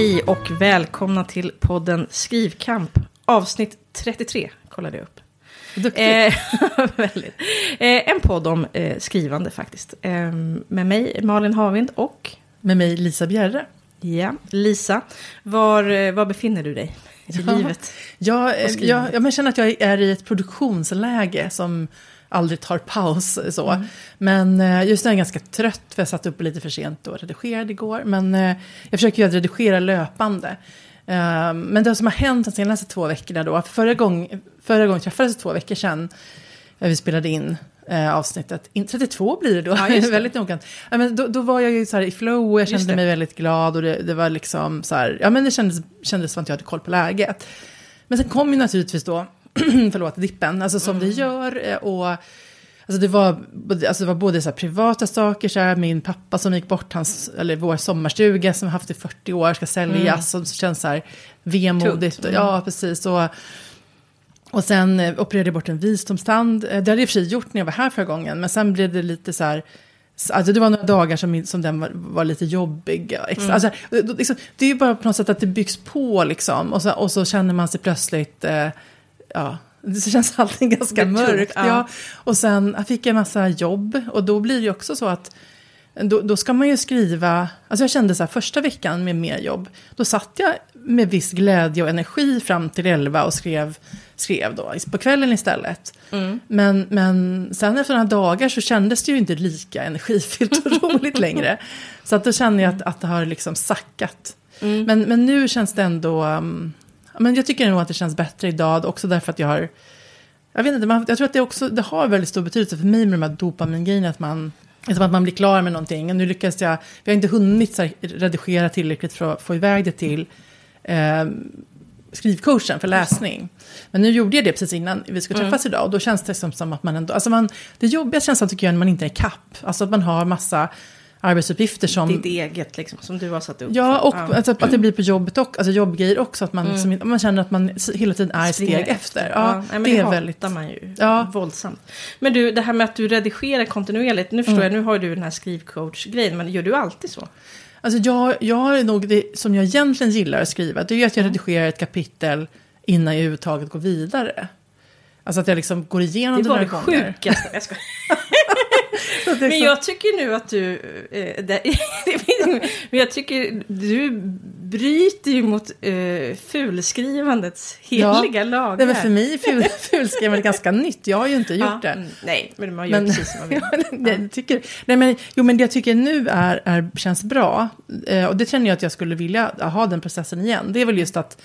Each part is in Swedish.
Hej och välkomna till podden Skrivkamp. Avsnitt 33 kollade jag upp. Duktigt. Eh, väldigt. Eh, en podd om eh, skrivande faktiskt. Eh, med mig Malin Havind och Med mig Lisa Bjerre. ja, Lisa. Var, var befinner du dig i Ja. livet? Jag, jag, jag, men känner att jag är i ett produktionsläge som aldrig tar paus. Så. Mm. Men eh, just nu är jag ganska trött för jag satt uppe lite för sent och redigerade igår. Men eh, jag försöker ju att redigera löpande. Eh, men det som har hänt de senaste två veckorna då. Förra gången förra gången träffades två veckor sedan. eh, Vi spelade in eh, avsnittet. In, 32 blir det då. Ja, det. väldigt noggrant. Ja, men då, då var jag ju så här i flow och jag kände mig väldigt glad. Och det, det var liksom så här. Ja men det kändes, kändes som att jag hade koll på läget. Men sen kom ju naturligtvis då, förlåt, dippen, alltså som det gör. eh, Och alltså det var, alltså det var både så privata saker, så här, min pappa som gick bort, hans, eller vår sommarstuga som vi haft i 40 år ska säljas, som känns så här vemodigt. Mm. Ja, precis. Och, och sen eh, opererade jag bort en visdomstand. Eh, Det hade jag i och för sig gjort när jag var här förra gången, men sen blev det lite så här... Alltså det var några dagar som, som den var, var lite jobbig. Extra. Alltså, liksom, det är ju bara på något sätt att det byggs på liksom. Och så, och så känner man sig plötsligt... Eh, ja, det känns allting ganska Det mörkt. ja. Ja. Och sen fick jag en massa jobb. Och då blir det ju också så att... Då, då ska man ju skriva... Alltså jag kände så här, första veckan med mer jobb. Då satt jag med viss glädje och energi fram till 11 och skrev, skrev då på kvällen istället. Men, men sen efter några dagar så kändes det ju inte lika energifyllt och roligt längre. Så att då känner jag att, att det har liksom sackat. Men, men nu känns det ändå... um, men jag tycker nog att det känns bättre idag, också därför att jag har... Jag vet inte, man, jag tror att det, också, det har väldigt stor betydelse för mig med de här dopamingrejerna, att man, som att man blir klar med någonting. Och nu lyckas jag, vi har inte hunnit här, redigera tillräckligt för att få iväg det till eh, skrivkursen för läsning. Men nu gjorde jag det precis innan vi skulle träffas idag och då känns det som, som att man ändå, alltså man, det jobbiga känslan tycker jag när man inte är kapp. Alltså att man har massa arbetsuppgifter som... Ditt eget liksom, som du har satt upp. Ja, och Ja. Alltså, att det blir på jobbet och alltså jobbgrejer också. Att man, liksom, man känner att man hela tiden är ett steg Springer efter. Ja, nej, men det, det är väldigt... man ju Ja. våldsamt. Men du, det här med att du redigerar kontinuerligt. Nu förstår jag, nu har du den här skrivcoach-grejen. Men gör du alltid så? Alltså jag, jag har nog det som jag egentligen gillar att skriva. Det är ju att jag redigerar ett kapitel innan jag överhuvudtaget går vidare. Alltså att jag liksom går igenom Det det var några det gånger. sjukaste. Jag skojar. Men jag tycker nu att du... Eh, det, men jag tycker du bryter ju mot eh, fulskrivandets heliga lagar. Nej, men för mig är ful, fulskrivandet ganska nytt. Jag har ju inte gjort Ja, det. mm, nej, men man gör Men- precis som man vill. Ja, det, tycker, nej men, jo, men det jag tycker nu är, är, känns bra, eh, och det känner jag att jag skulle vilja ha den processen igen, det är väl just att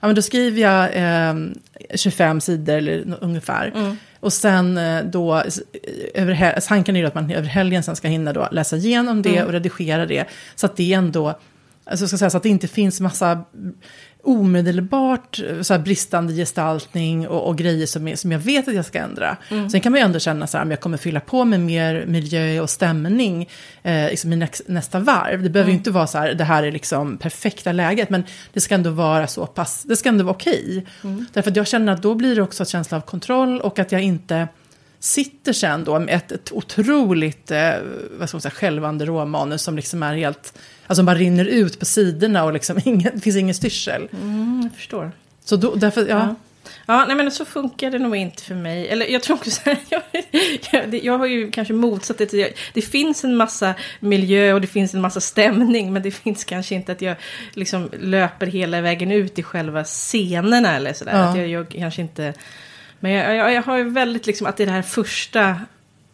ja, men då skriver jag eh, 25 sidor eller ungefär. Mm. Och sen eh, då, över hel- tanken är ju att man över helgen sen ska hinna då läsa igenom det Mm. och redigera det. Så att det ändå, alltså ska säga, så att det inte finns massa omedelbart eh, så bristande gestaltning och, och grejer som, är, som jag vet att jag ska ändra. Sen kan man ju ändå känna så här, om jag kommer fylla på med mer miljö och stämning eh, liksom i näx, nästa varv. Det behöver ju inte vara så här, det här är liksom perfekta läget, men det ska ändå vara så pass, det ska ändå vara okej. Därför att jag känner att då blir det också en känsla av kontroll och att jag inte sitter sen då med ett, ett otroligt eh, vad ska man säga, självande råmanus som liksom är helt, alltså bara rinner ut på sidorna och liksom ingen, det finns ingen styrsel. Mm, jag förstår. Så då, därför, ja. Ja. Ja, nej men så funkar det nog inte för mig. Eller jag tror också så här, jag, jag, jag har ju kanske motsatt det till det. Finns en massa miljö och det finns en massa stämning, men det finns kanske inte att jag liksom löper hela vägen ut i själva scenerna eller sådär. Ja. Att jag, jag kanske inte... Men jag, jag, har ju väldigt liksom att det är det här första...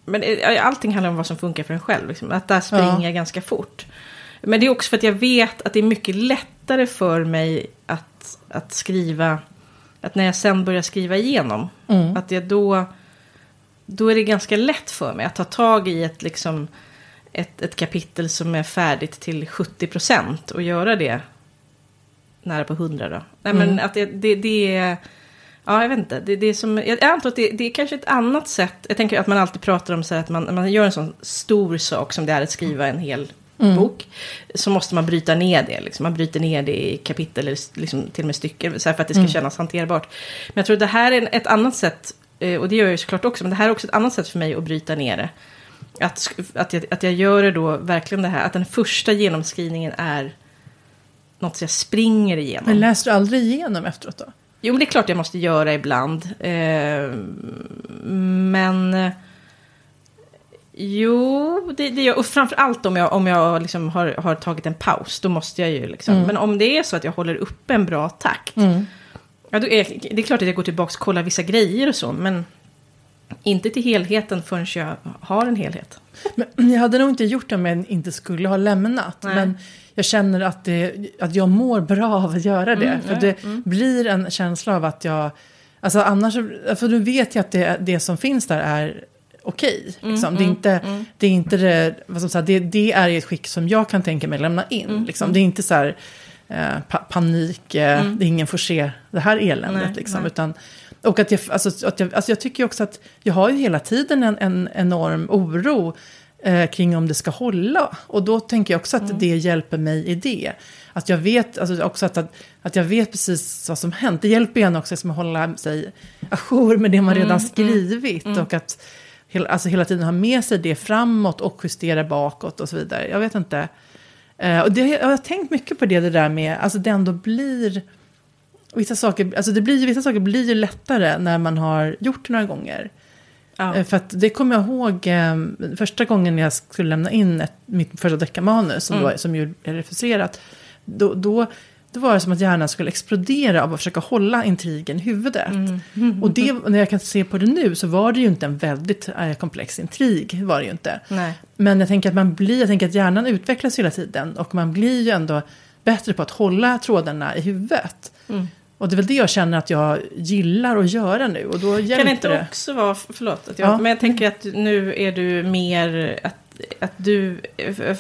Men eh, allting handlar om vad som funkar för en själv. Liksom. Att där springer Ja. jag ganska fort. Men det är också för att jag vet att det är mycket lättare för mig att, att skriva att när jag sen börjar skriva igenom, Mm. att jag då, då är det ganska lätt för mig att ta tag i ett, liksom, ett, ett kapitel som är färdigt till 70 procent och göra det nära på 100 då. Nej, men Mm. att det, det, det är... Ja, jag vet inte. Det, det är som, jag antar att det, det är kanske ett annat sätt. Jag tänker att man alltid pratar om så här att man, man gör en sån stor sak som det är att skriva en hel bok. Så måste man bryta ner det. Liksom. Man bryter ner det i kapitel eller liksom, till och med stycken. Så här för att det ska kännas hanterbart. Men jag tror att det här är ett annat sätt. eh, Och det gör jag ju såklart också. Men det här är också ett annat sätt för mig att bryta ner det. Att, att, jag, att jag gör det då verkligen det här. Att den första genomskrivningen är något som jag springer igenom. Men läser du aldrig igenom efteråt då? Jo, men det är klart jag måste göra ibland. Eh, men... Jo, det, det gör Och framför allt om jag, om jag liksom har, har tagit en paus. Då måste jag ju liksom. Mm. Men om det är så att jag håller uppe en bra takt. Ja, då är, det är klart att jag går tillbaka och kollar vissa grejer och så. Men inte till helheten förrän jag har en helhet. Men jag hade nog inte gjort det om jag inte skulle ha lämnat. Nej. Men jag känner att, det, att jag mår bra av att göra det. Mm, för ja, det blir en känsla av att jag... Alltså annars, för du vet ju att det, det som finns där är okej. Mm, liksom. det, är inte, det är inte det, vad som säga, det, det är i ett skick som jag kan tänka mig lämna in. Mm, liksom. Det är inte så här eh, pa panik, eh, det är ingen får se det här eländet. Nej, liksom, nej. utan, och att jag, alltså, att jag, alltså jag tycker också att jag har ju hela tiden en, en enorm oro eh, kring om det ska hålla. Och då tänker jag också Mm. att det hjälper mig i det. Att jag vet, alltså också att, att, att jag vet precis vad som hänt. Det hjälper en också liksom att hålla sig ajour med det man Mm, redan skrivit. Och att hela, alltså hela tiden ha med sig det framåt och justera bakåt och så vidare. Jag vet inte. Eh, och det, jag har tänkt mycket på det, det där med, alltså det ändå blir... Vissa saker, alltså det blir, vissa saker blir ju lättare när man har gjort det några gånger. Ja. Eh, För att det kommer jag ihåg eh, första gången jag skulle lämna in ett, mitt första deckarmanus som, Mm. då, som ju är refuserat. Då, då, då var det som att hjärnan skulle explodera av att försöka hålla intrigen i huvudet. Mm. Och det, när jag kan se på det nu så var det ju inte en väldigt eh, komplex intrig. Var det ju inte. Nej. Men jag tänker att man blir, jag tänker att hjärnan utvecklas hela tiden. Och man blir ju ändå bättre på att hålla trådarna i huvudet. Mm. Och det är väl det jag känner att jag gillar att göra nu. Och då Kan det inte det. också vara, förlåt, att jag, Ja. men jag tänker att nu är du mer, att, att du,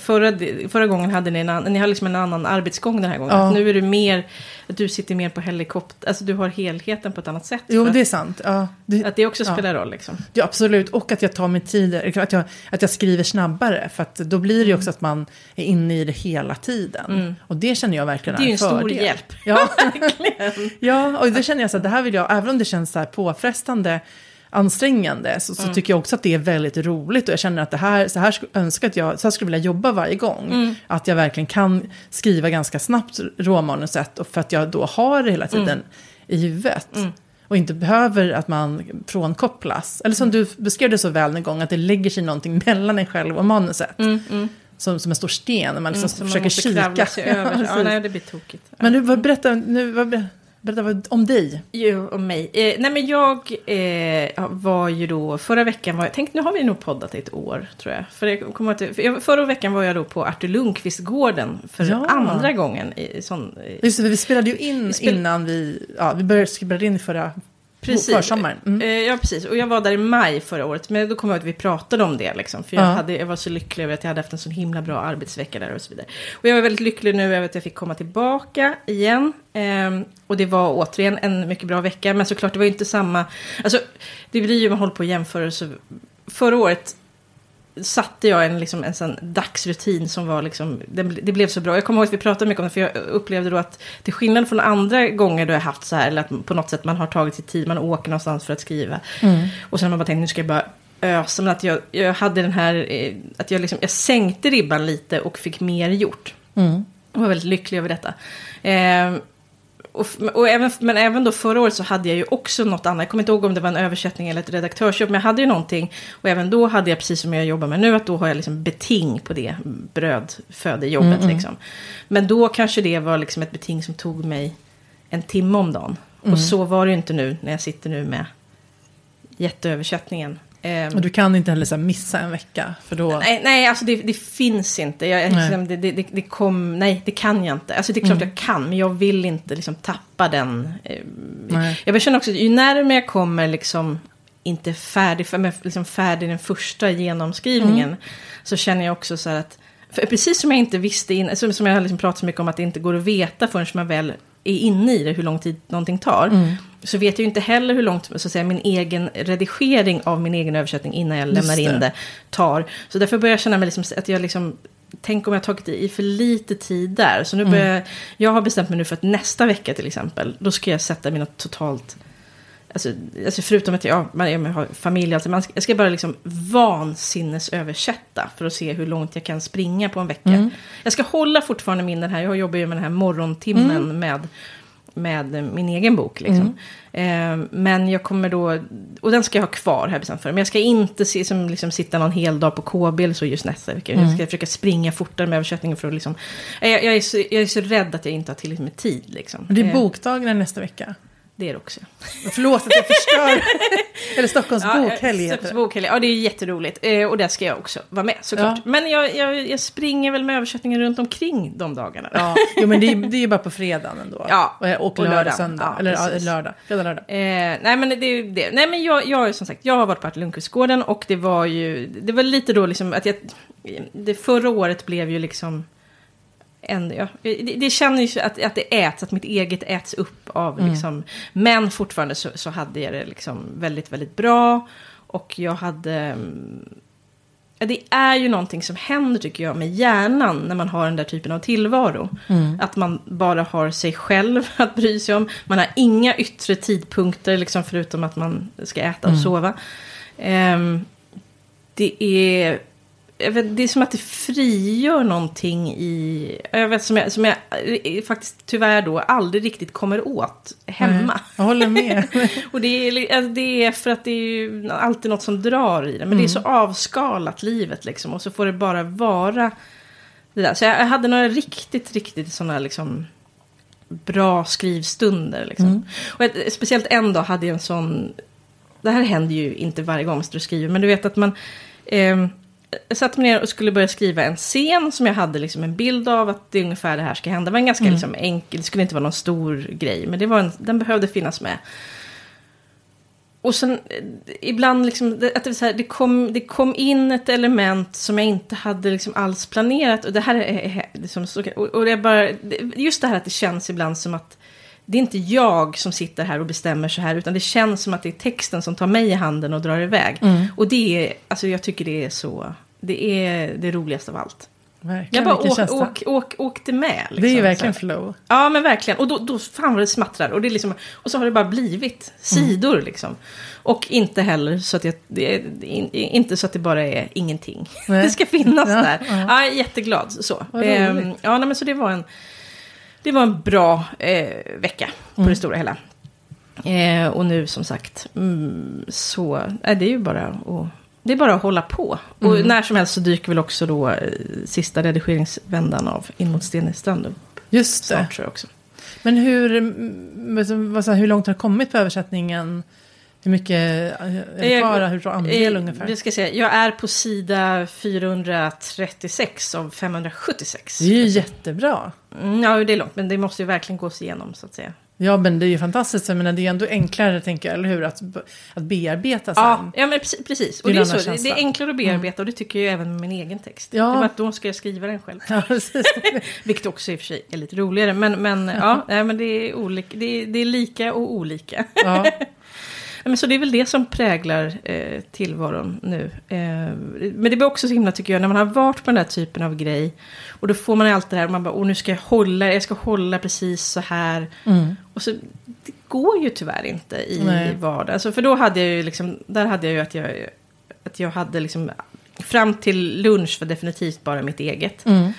förra, förra gången hade ni en annan, ni har liksom en annan arbetsgång den här gången. Ja. Nu är du mer, att du sitter mer på helikopter, alltså du har helheten på ett annat sätt. Jo, det är sant. Ja, det, Att det också Ja. spelar roll liksom. ja, absolut. Och att jag tar mig tid, att jag, att jag skriver snabbare. För att då blir det Mm. ju också att man är inne i det hela tiden. Och det känner jag verkligen Det är ju en stor fördel. hjälp. Ja, ja, och det känner jag så att det här vill jag, även om det känns så här påfrestande, ansträngande, så, så Mm. tycker jag också att det är väldigt roligt. Och jag känner att det här, så här önskar att jag, så här skulle jag vilja jobba varje gång. Mm. Att jag verkligen kan skriva ganska snabbt råmanuset, och för att jag då har det hela tiden Mm. i huvudet. Och inte behöver att man frånkopplas. Eller som du beskrev det så väl en gång, att det lägger sig någonting mellan en själv och manuset. Som, som en stor sten, och man liksom Mm, som man försöker kravla kika. sig över. Ja, nej, det blir tokigt. Men nu, vad, berätta, nu, vad, berätta om dig. Jo, och mig. Eh, nej, men jag eh, var ju då, förra veckan var jag, tänk nu har vi nog poddat ett år, tror jag. För jag kommer att, för förra veckan var jag då på Artur Lundqvist-gården för Ja. andra gången. I, sån, i, Just det, vi spelade ju in spel- innan vi... Ja, vi började spela in förra Precis. försommaren. Mm. Eh, Ja, precis. Och jag var där i maj förra året. Men då kom jag ihåg att vi pratade om det. Liksom, för jag, Ja. hade, jag var så lycklig över att jag hade haft en så himla bra arbetsvecka där och så vidare. Och jag var väldigt lycklig nu över att jag fick komma tillbaka igen. Ehm, och det var återigen en mycket bra vecka. Men såklart, det var ju inte samma... Alltså, det blir ju, man håller på och jämför. Så förra året satte jag en, liksom, en sån dagsrutin som var liksom, det, det blev så bra. Jag kommer ihåg att vi pratade mycket om det, för jag upplevde då att till skillnad från andra gånger då jag haft så här, eller att på något sätt man har tagit sig tid, man åker någonstans för att skriva. Och sen har man bara tänkt, nu ska jag bara ösa, men att jag, jag hade den här, eh, att jag liksom, jag sänkte ribban lite och fick mer gjort. Mm. Jag var väldigt lycklig över detta. Ehm, och, och även, men även då förra året så hade jag ju också något annat. Jag kommer inte ihåg om det var en översättning eller ett redaktörsjobb. Men jag hade ju någonting. Och även då hade jag, precis som jag jobbar med nu, att då har jag liksom beting på det brödfödejobbet. Liksom. Men då kanske det var liksom ett beting som tog mig en timme om dagen. Och så var det ju inte nu när jag sitter nu med jätteöversättningen. Ehm, Och du kan inte heller så missa en vecka, för då... Nej, nej alltså det, det finns inte. Jag, Nej. liksom, det, det, det, kom, nej, det kan jag inte. Alltså det är klart jag kan, men jag vill inte liksom tappa den. eh, Nej. Jag känner också, ju närmare jag kommer liksom inte färdig, men liksom färdig den första genomskrivningen, så känner jag också så här att, för precis som jag inte visste, in, som, som jag har liksom pratat så mycket om att det inte går att veta förrän man väl är inne i det, hur lång tid någonting tar. Så vet jag ju inte heller hur långt så att säga, min egen redigering av min egen översättning innan jag lämnar det. in det tar. Så därför börjar jag känna mig liksom, att jag liksom, tänk om jag tagit i för lite tid där. Så nu börjar jag, jag har bestämt mig nu för att nästa vecka till exempel, då ska jag sätta något totalt Alltså, alltså förutom att jag, man, jag har familj, alltså man ska, jag ska bara liksom vansinnesöversätta för att se hur långt jag kan springa på en vecka. Mm. Jag ska hålla fortfarande min den här, jag jobbar ju med den här morgontimmen Mm. med, med min egen bok. Liksom. Eh, men jag kommer då, och den ska jag ha kvar här bestämt för. Men jag ska inte se, som, liksom, sitta någon hel dag på KB eller så just nästa vecka. Mm. Jag ska försöka springa fortare med översättningen för att liksom, jag, jag, är så, jag är så rädd att jag inte har tillräckligt med tid. Liksom. Det är Eh, bokdagarna nästa vecka. Det är det också. Förlåt att jag förstör. Eller Stockholms Ja, bokhelg heter det. bokhelg. Ja, det är jätteroligt. Eh, och där ska jag också vara med såklart. Ja. Men jag, jag, jag springer väl med översättningen runt omkring de dagarna. Ja, jo, men det är, det är ju bara på fredagen ändå. Ja, och, och lördag, lördag. söndag. Ja, Eller precis. lördag. Fredag, lördag. Eh, nej men det är det. Nej men jag, jag som sagt, jag har varit på Artur Lundqvistgården och det var ju, det var lite då liksom att jag, det förra året blev ju liksom, en, ja, det, det känner ju att, att det äts, att mitt eget äts upp av liksom, men fortfarande så, så hade jag det liksom väldigt, väldigt bra. Och jag hade, mm, ja, det är ju någonting som händer tycker jag med hjärnan när man har den där typen av tillvaro. Att man bara har sig själv att bry sig om. Man har inga yttre tidpunkter liksom, förutom att man ska äta och sova. Ehm, det är... Vet, det är som att det frigör någonting i... Jag vet, som, jag, som jag eh, faktiskt tyvärr då aldrig riktigt kommer åt hemma. Nej, Jag håller med. Och det är, alltså, det är för att det är alltid något som drar i det. Men det är så avskalat livet liksom. Och så får det bara vara det där. Så jag, jag hade några riktigt, riktigt sådana liksom bra skrivstunder. Liksom. Och ett, speciellt en dag hade jag en sån... Det här händer ju inte varje gång står och skriver. Men du vet att man... jag satte mig ner och skulle börja skriva en scen som jag hade liksom en bild av att det är ungefär det här ska hända. Det var en ganska liksom enkel, det skulle inte vara någon stor grej. Men det var en, den behövde finnas med. Och sen eh, ibland liksom, att det, så här, det, kom, det kom in ett element som jag inte hade liksom alls planerat. Och det här är, liksom, och, det är bara, just det här att det känns ibland som att det är inte jag som sitter här och bestämmer så här, utan det känns som att det är texten som tar mig i handen och drar iväg. Och det är, alltså jag tycker det är så, det är det roligaste av allt. Verkligen, Jag bara åk, känsla. åk, åk, åkte med. Liksom, det är ju så verkligen flow. Ja, men verkligen. Och då, då fan vad det smattrar. Och, det är liksom, och så har det bara blivit sidor liksom. Och inte heller så att jag, det inte så att det bara är ingenting. Det ska finnas Ja, där. ja. Ja, jag är jätteglad. Så. Ehm, ja, nej, men så det var en, det var en bra eh, vecka på Mm. det stora hela. Eh, och nu som sagt, mm, så är det ju bara att det är bara att hålla på. Och Mm. när som helst så dyker väl också då eh, sista redigeringsvändan av In mot Stenstrand upp Just det. snart tror jag också. Men hur, mm, hur långt har det kommit på översättningen? Hur mycket är det kvar? Hur stor andel Eh, ungefär? Jag, ska säga, jag är på sida 436 av 576. Det är ju jättebra. Mm, ja, det är långt, men det måste ju verkligen gås igenom så att säga. Ja, men det är ju fantastiskt. Jag menar, det är ändå enklare, tänker jag, eller hur? Att, att bearbeta sen. Ja, ja, men precis. precis. Och Det är så, det, är enklare att bearbeta och det tycker jag även med min egen text. Ja. Det var att då ska jag skriva den själv. Ja. Vilket också i och för sig är lite roligare. Men, men, ja, nej, men det, är olika, det, är, det är lika och olika. Ja. Men så det är väl det som präglar eh, tillvaron nu. Eh, men det blir också så himla, tycker jag, när man har varit på den där typen av grej. Och då får man allt det här, och man bara, åh nu ska jag hålla, jag ska hålla precis så här. Mm. Och så, det går ju tyvärr inte i Nej. vardagen. Alltså, för då hade jag ju liksom, där hade jag ju att jag, att jag hade liksom, fram till lunch var definitivt bara mitt eget. Mm.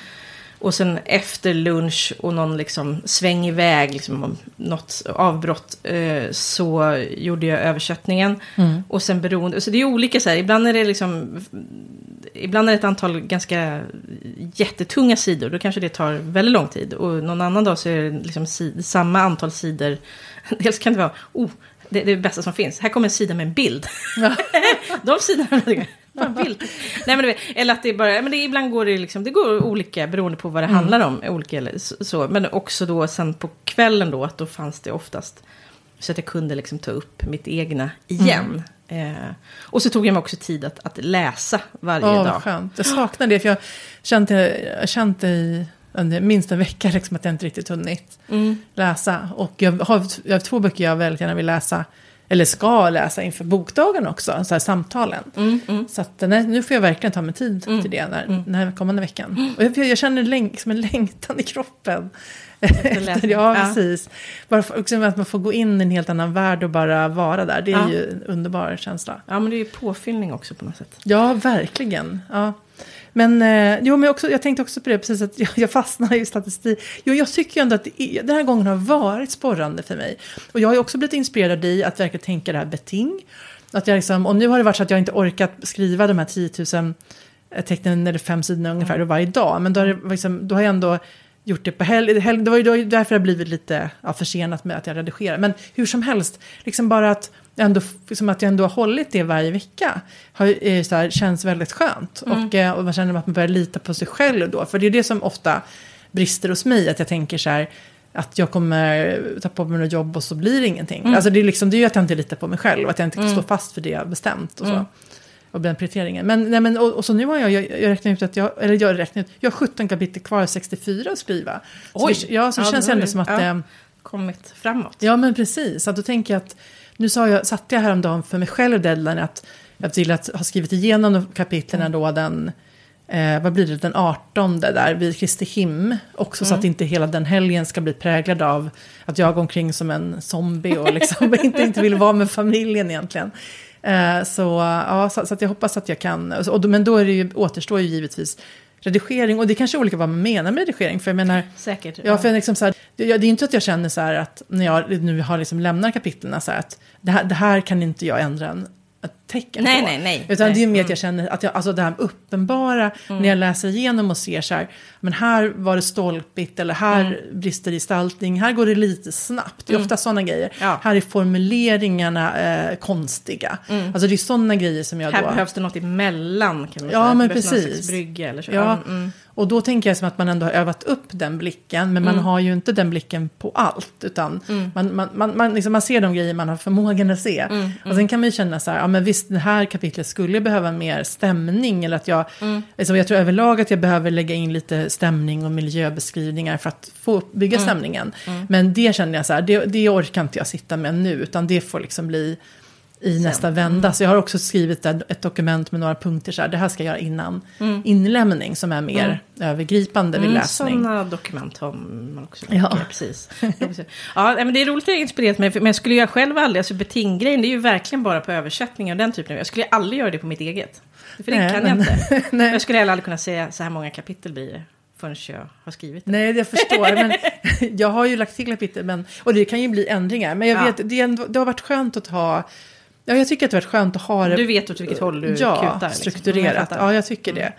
Och sen efter lunch och någon liksom sväng iväg, liksom, om något avbrott, eh, så gjorde jag översättningen. Mm. Och sen beroende, så det är olika så här, ibland är det liksom, ibland är det ett antal ganska jättetunga sidor, då kanske det tar väldigt lång tid. Och någon annan dag så är det liksom samma antal sidor, dels kan det vara, oh, det, det är det bästa som finns, här kommer en sida med en bild. Ja. De sidorna, bara bild. Nej men du vet, eller att det är bara, men det, ibland går det liksom, det går olika beroende på vad det handlar om. Olika, eller så. Men också då sen på kvällen då, att då fanns det oftast, så att jag kunde liksom ta upp mitt egna igen. Eh, och så tog jag mig också tid att, att läsa varje Åh, dag. skönt. Jag saknar det, för jag har känt, det i minst en vecka, liksom, att jag inte riktigt hunnit Mm. läsa. Och jag har, jag har två böcker jag väldigt gärna vill läsa eller ska läsa inför bokdagen också, så här samtalen. Mm, Så att, nej, nu får jag verkligen ta mig tid till det när, den här kommande veckan. Och jag, jag känner länk, som en längtan i kroppen. Efter, ja, Ja. precis. Bara för, också att man får gå in i en helt annan värld och bara vara där. Det är Ja. ju en underbar känsla. Ja, men det är ju påfyllning också på något sätt. Ja, verkligen. Ja. Men, eh, jo, men också, jag tänkte också på det, precis att jag, jag fastnar i statistik. Jo, jag tycker ju ändå att är, den här gången har varit sporrande för mig. Och jag har ju också blivit inspirerad av dig att verkligen tänka det här beting. Att jag liksom, och nu har det varit så att jag inte orkat skriva de här 10 000 eh, tecknen eller fem sidorna ungefär varje dag. Men då har, det liksom, då har jag ändå gjort det på helg. Hel, det var ju då, därför det har blivit lite ja, försenat med att jag redigerar. Men hur som helst, liksom bara att, ändå, liksom att jag ändå har hållit det varje vecka har, ju- är så här, känns väldigt skönt. Och, eh, och man känner att man börjar lita på sig själv då. För det är det som ofta brister hos mig, att jag tänker så här, att jag kommer ta på mig något jobb och så blir det ingenting. Alltså det är, liksom, det är ju att jag inte litar på mig själv, att jag inte står fast för det jag har bestämt och så. Och den prioriteringen. Men, nej, men, och, och så nu har jag, jag, jag räknat ut att jag, eller jag räknat ut, jag har 17 kapitel kvar, 64 att skriva. Oj! Så ja, så Ja, känns det ändå som att, ja. eh, Kommit framåt. ja men precis, att då tänker jag att, nu sa jag, satte jag häromdagen för mig själv deadline att jag vill att ha skrivit igenom kapitlen då den, eh, vad blir det, den 18 där vid Kristi him. Också så att inte hela den helgen ska bli präglad av att jag går omkring som en zombie och liksom inte, inte vill vara med familjen egentligen. Eh, så, ja, så, så jag hoppas att jag kan, och, då- men då är det ju, återstår ju givetvis redigering. Och det är kanske är olika vad man menar med redigering. För jag menar, Säkert. Ja, för liksom så här, det, det är inte att jag känner så här att när jag nu har liksom lämnat kapitlen så här att det här, det här kan inte jag ändra ett tecken Nej, på. nej, nej. Utan Nej. det är mer att jag känner att jag, alltså det här uppenbara, när jag läser igenom och ser så här, men här var det stolpigt eller här brister gestaltning, här går det lite snabbt. Det är ofta sådana grejer. Ja. Här är formuleringarna eh, konstiga. Alltså det är sådana grejer som jag Här då... behövs det något emellan kan man Ja, säga. men behövs någon precis. brygga eller så. Ja, mm. och då tänker jag som att man ändå har övat upp den blicken, men man har ju inte den blicken på allt, utan man, man, man, man, liksom, man ser de grejer man har förmågan att se. Och sen kan man ju känna så här, ja men visst, det här kapitlet skulle behöva mer stämning, eller att jag, liksom, jag tror överlag att jag behöver lägga in lite stämning och miljöbeskrivningar för att få bygga stämningen. Men det känner jag så här, det, det orkar inte jag sitta med nu, utan det får liksom bli i nästa vända. Så jag har också skrivit ett dokument med några punkter. Så här, det här ska jag göra innan inlämning som är mer övergripande vid Mm, läsning. Sådana dokument har man också. Ja. Ja, precis. ja, men det är roligt att det har inspirerat mig. Men jag skulle jag själv aldrig, alltså betinggrejen, det är ju verkligen bara på översättningar och den typen av Jag skulle aldrig göra det på mitt eget. För det Nej, kan men- jag inte. Nej. Jag skulle heller aldrig kunna säga så här många kapitel blir det förrän jag har skrivit det. Nej, jag förstår. men jag har ju lagt till kapitel, men, och det kan ju bli ändringar. Men jag Ja. vet, det, ändå, det har varit skönt att ha... Ja, jag tycker att det varit skönt att ha det Du vet åt vilket håll du ja, kutar. liksom. Strukturerat. Mm. Ja, jag tycker det.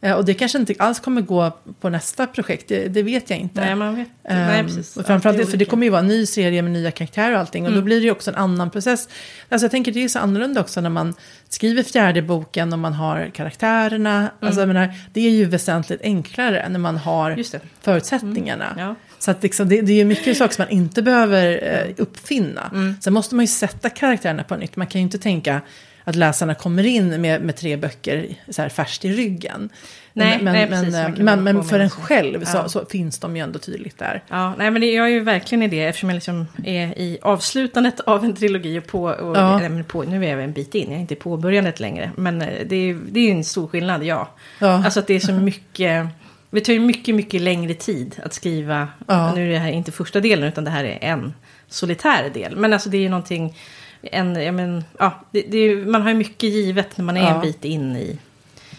Eh, Och det kanske inte alls kommer gå på nästa projekt, det, det vet jag inte. Nej, man vet. Nej, Ehm, precis. och framförallt, Ja, för det kommer ju vara en ny serie med nya karaktärer och allting. Och Mm. då blir det ju också en annan process. Alltså jag tänker det är så annorlunda också när man skriver fjärde boken och man har karaktärerna. Alltså jag menar, det är ju väsentligt enklare när man har Mm. Det. förutsättningarna. Ja. Så att liksom, det, det är ju mycket saker som man inte behöver eh, uppfinna. Mm. Sen måste man ju sätta karaktärerna på nytt. Man kan ju inte tänka att läsarna kommer in med, med tre böcker så här färskt i ryggen. Nej, men, nej, precis. Men, men, men för en själv så, Ja. så finns de ju ändå tydligt där. Ja, nej, men det, jag är ju verkligen i det eftersom jag liksom är i avslutandet av en trilogi och på, och, Ja. nej, på nu är jag en bit in, jag är inte i påbörjandet längre. Men eh, det är, det är en stor skillnad, ja. Ja. Alltså att det är så mycket, det tar ju mycket, mycket längre tid att skriva. Ja. Nu är det här inte första delen utan det här är en solitär del. Men alltså det är ju någonting, en, ja, men, ja, det, det är, man har ju mycket givet när man är Ja. en bit in i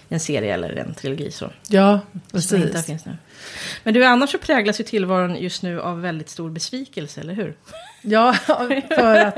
en serie eller en trilogi. Så. Ja, Som inte precis. finns nu. Men du, annars så präglas ju tillvaron just nu av väldigt stor besvikelse, eller hur? Ja, för att,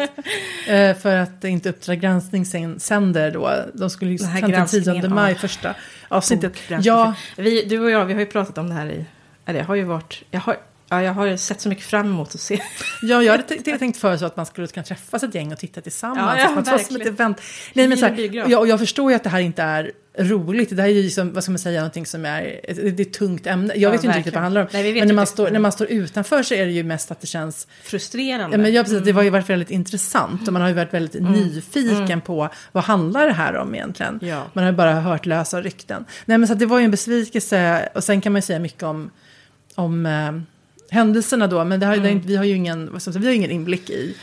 eh, för att inte Uppdrag granskning sänder då. De skulle ju sända den 10 granskningen, maj första avsnittet. Ja, Vi, du och jag, vi har ju pratat om det här i... Ja, det har ju varit... Jag har, ja, jag har sett så mycket fram emot att se. Ja, jag hade tänkt föreslå att man skulle kunna träffas ett gäng och titta tillsammans. Ja, ja, att man tar som ett verkligen. event. Nej, men så här, jag, och jag förstår ju att det här inte är roligt. Det här är ju som, vad ska man säga, någonting som är, det är ett tungt ämne. Jag Ja, vet ju inte riktigt vad det handlar om. Nej, men när man, står, när man står utanför så är det ju mest att det känns Frustrerande. Ja, men jag, precis, Det var ju varit väldigt intressant och man har ju varit väldigt Mm. nyfiken på vad handlar det här om egentligen. Ja. Man har ju bara hört lösa rykten. Nej men så det var ju en besvikelse och sen kan man ju säga mycket om, om eh, händelserna då. Men det har, det Mm. har, inte- vi har ju ingen, vad ska man säga, vi har ingen inblick i,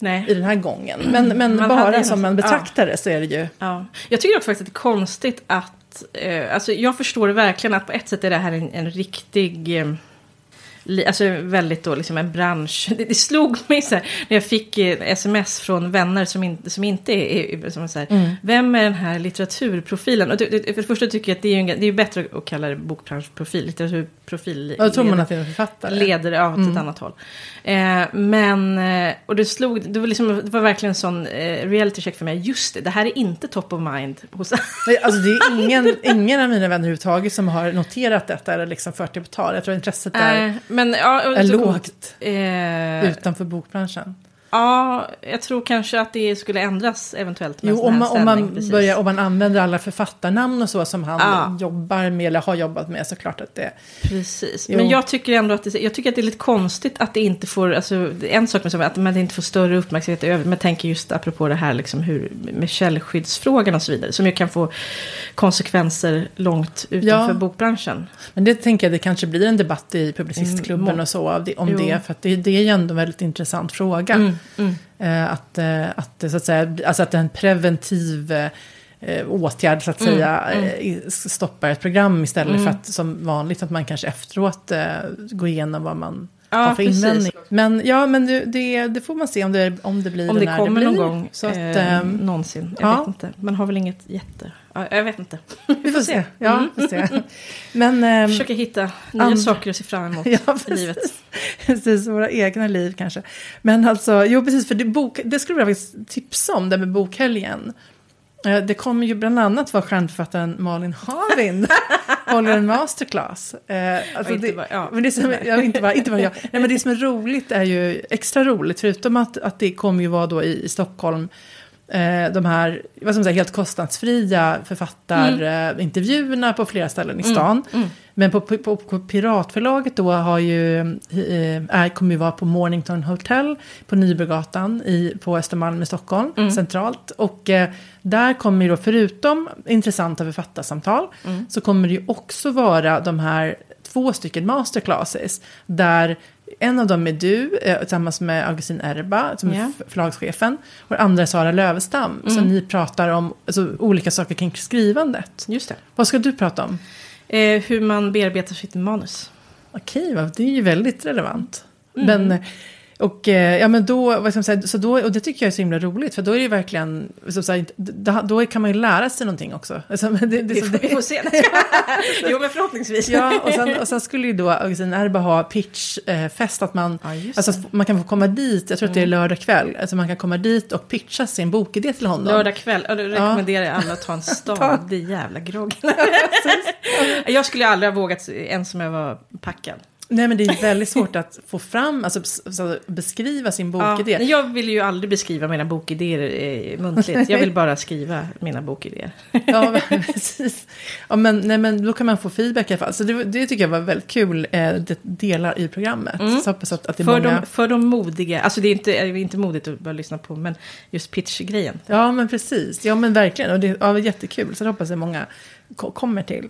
Nej. i den här gången. Men, men Man bara som en ja. betraktare så är det ju... Ja. Jag tycker också faktiskt att det är konstigt att... Eh, alltså jag förstår verkligen att på ett sätt är det här en, en riktig... Eh, alltså väldigt då liksom en bransch. Det, det slog mig så här när jag fick eh, sms från vänner som, in, som inte är... Som är så här, Mm. Vem är den här litteraturprofilen? Och det, det, för det första tycker jag att det är, ju en, det är bättre att kalla det bokbranschprofil. Litteraturprofil. Ja, Då tror man att det är en författare. leder ja, åt Mm. ett annat håll. Eh, men, eh, och det slog, det var, liksom, det var verkligen en sån eh, reality check för mig. Just det, det här är inte top of mind hos Nej, Alltså det är ingen, ingen av mina vänner överhuvudtaget som har noterat detta eller liksom fört det på tal. Jag tror intresset är, Eh, men, ja, är lågt Eh, utanför bokbranschen. Ja, jag tror kanske att det skulle ändras eventuellt. med Jo, om man, om, man precis. börjar, om man använder alla författarnamn och så som han Ja. jobbar med eller har jobbat med så klart att det... Precis, Jo. men jag tycker ändå att det, jag tycker att det är lite konstigt att det inte får, alltså en sak med så, att man inte får större uppmärksamhet över, men tänker just apropå det här liksom hur, med källskyddsfrågan och så vidare, som ju kan få konsekvenser långt utanför Ja. bokbranschen. Men det tänker jag det kanske blir en debatt i Publicistklubben Mm, och så om Jo. det. För att det, det är ju ändå en väldigt intressant fråga. Mm, mm. Eh, att, eh, att, det, så att säga, alltså att en preventiv eh, eh, åtgärd så att Mm, säga mm. eh, stoppar ett program istället Mm. för att som vanligt att man kanske efteråt eh, går igenom vad man Ja, för invändning. Men ja, men det, det, det får man se om det, om det blir Om det när kommer det någon blir. gång Så att, eh, ehm, någonsin. Jag ja. vet inte. Man har väl inget jätte... Ja, jag vet inte. vi får se. Ja, Mm. får se. Men, ehm, Försöka hitta nya and- saker att se fram emot Ja, i livet. Precis, våra egna liv kanske. Men alltså, jo precis, för det, bok, det skulle jag vilja tipsa om, det med bokhelgen. Eh, Det kommer ju bland annat vara stjärnförfattaren Malin Havind håller en masterclass. Eh, alltså inte det, bara- ja. men det som, ja, inte, bara, inte bara jag. Nej, men det som är roligt är ju extra roligt, förutom att, att det kommer ju vara då i, i Stockholm, de här vad man säga, helt kostnadsfria författarintervjuerna på flera ställen i stan. Mm. Men på, på, på Piratförlaget då har ju, eh, är, kommer ju vara på Mornington Hotel på Nybrogatan i, på Östermalm i Stockholm, Mm. centralt. Och eh, där kommer ju då, förutom intressanta författarsamtal, Mm. så kommer det ju också vara de här två stycken masterclasses. Där en av dem är du, eh, tillsammans med Augustin Erba, som är Ja. f- förlagschefen. Och den andra är Sara Lövestam. Så Mm. ni pratar om alltså, olika saker kring skrivandet. Just det. Vad ska du prata om? Eh, hur man bearbetar sitt manus. Okej, det är ju väldigt relevant. Mm. Men, och, eh, ja, men då, vad ska man säga, så då, och det tycker jag är så himla roligt, för då är det ju verkligen, som sagt, då, då kan man ju lära sig någonting också. Alltså, det, det, Vi så får, det, vi får se. jo, men förhoppningsvis. Ja, och sen, och sen skulle ju då Augustin Erba ha pitchfest, att man, Ja, alltså, man kan få komma dit, jag tror att det är lördag kväll, alltså man kan komma dit och pitcha sin bokidé till honom. Lördag kväll, ja, då rekommenderar jag alla att ta en stadig jävla grogg. jag skulle aldrig ha vågat ens som jag var packad. Nej, men det är väldigt svårt att få fram, alltså bes- så beskriva sin Ja, bokidé. men jag vill ju aldrig beskriva mina bokidéer eh, muntligt. Jag vill bara skriva mina bokidéer. Ja, men precis. Ja, men, nej, men då kan man få feedback i alla fall. Så det, det tycker jag var väldigt kul, eh, det, delar i programmet. Så hoppas att, att det är För, många... de, för de modiga, alltså det är inte, det är inte modigt att bara lyssna på, men just pitchgrejen. Ja, men precis. Ja, men verkligen. Och det ja, jättekul. Så det hoppas jag många ko- kommer till.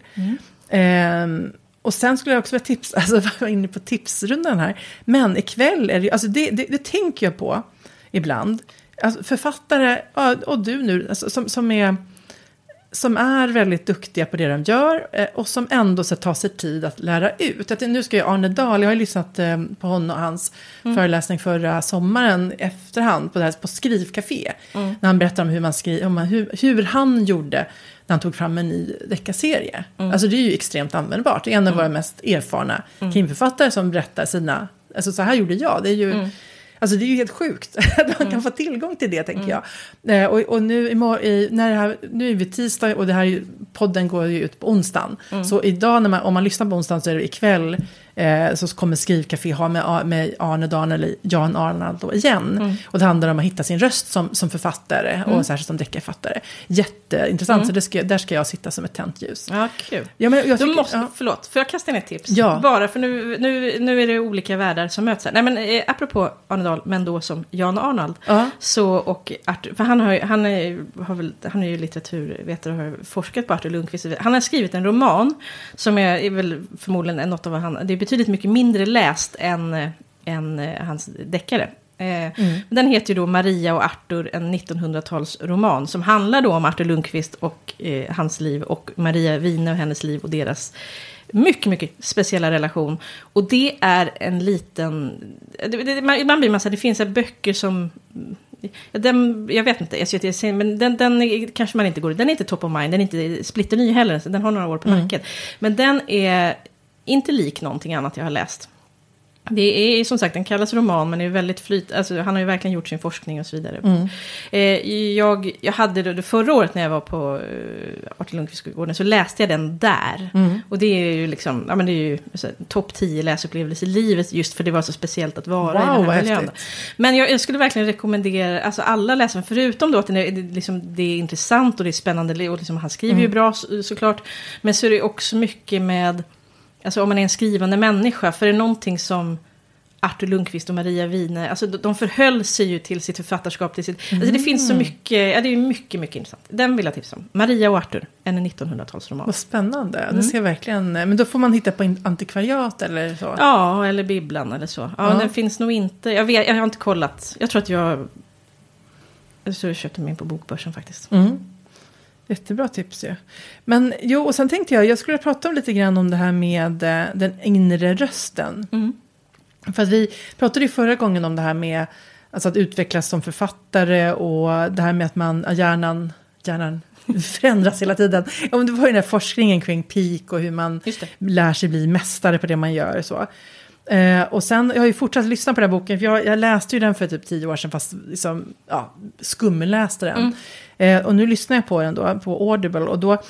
Ehm, och sen skulle jag också vilja tipsa, alltså jag var inne på tipsrundan här. Men ikväll är det, alltså det, det, det tänker jag på ibland. Alltså författare, och du nu, alltså, som, som är som är väldigt duktiga på det de gör eh, och som ändå så tar sig tid att lära ut. Att, nu ska jag Arne Dahl, jag har ju lyssnat eh, på honom och hans föreläsning förra sommaren efterhand på, det här, på Skrivcafé. När han berättar om hur, man skri, om hur, hur han gjorde när han tog fram en ny deckarserie. Alltså det är ju extremt användbart. Det är en av våra mest erfarna krimförfattare som berättar sina, alltså så här gjorde jag. Det är ju... Alltså det är ju helt sjukt att man kan få tillgång till det, tänker jag. Eh, och, och nu, i, när det här, nu är vi tisdag och det här podden går ju ut på onsdagen. Så idag, när man, om man lyssnar på onsdagen så är det ikväll eh, så kommer Skrivcafé ha med, med Arne eller Jan Arnald då igen. Och det handlar om att hitta sin röst som, som författare och särskilt som deckarförfattare. Jätteintressant, så det ska, där ska jag sitta som ett tänt ljus. Ja, kul. Ja, men jag tycker- måste, ja. Förlåt, får jag kasta in ett tips? Ja. Bara för nu, nu, nu är det olika världar som möts här. Nej men eh, apropå Arne Dahl, men då som Jan Arnald. Ja. Så, och Arthur, för han, har, han, är, har väl, han är ju litteraturvetare och har forskat på Arthur Lundqvist. Han har skrivit en roman som är, är väl förmodligen något av vad han... Det är betydligt mycket mindre läst än, än eh, hans deckare. Eh, Den heter ju då Maria och Arthur, en 1900-talsroman. Som handlar då om Arthur Lundqvist och eh, hans liv. Och Maria Wine och hennes liv och deras mycket, mycket speciella relation. Och det är en liten... Det, det, man, ibland blir man så här, det finns här böcker som... Den, jag vet inte, jag ser, men den, den är, kanske man inte går Den är inte top of mind, den är inte splitterny heller. så Den har några år på nacken. Men den är inte lik någonting annat jag har läst. Det är som sagt, den kallas roman, men det är väldigt flyt... Alltså, han har ju verkligen gjort sin forskning och så vidare. Eh, jag, jag hade det förra året när jag var på eh, Artur Lundqvist-gården, så läste jag den där. Och det är ju liksom, ja men det är ju så här, topp 10 läsupplevelser i livet, just för det var så speciellt att vara Wow, i den här miljön. Men jag, jag skulle verkligen rekommendera, alltså alla läsare, förutom då att är, det, liksom, det är intressant och det är spännande, och liksom, han skriver ju bra så, såklart. Men så är det också mycket med, alltså om man är en skrivande människa, för det är någonting som Artur Lundqvist och Maria Wine, alltså de förhöll sig ju till sitt författarskap, till sitt, alltså det finns så mycket, ja det är mycket, mycket intressant. Den vill jag tipsa om. Maria och Artur, en 1900-talsroman. Vad spännande. Det ska jag verkligen... Men då får man hitta på in- antikvariat eller så? Ja, eller bibblan eller så. Ja, Ja. den finns nog inte, jag, vet, jag har inte kollat. Jag tror att jag, jag tror jag köpte min på bokbörsen faktiskt. Mm. Jättebra tips ju. Men jo, och sen tänkte jag, jag skulle prata om lite grann om det här med eh, den inre rösten. Mm. För att vi pratade ju förra gången om det här med alltså att utvecklas som författare och det här med att man, hjärnan, hjärnan förändras hela tiden. Men det var ju den här forskningen kring peak och hur man lär sig bli mästare på det man gör. och Så. Eh, och sen, jag har ju fortsatt lyssna på den här boken, för jag, jag läste ju den för typ tio år sedan, fast liksom, ja, skumläste den. Eh, och nu lyssnar jag på den då, på Audible, och då,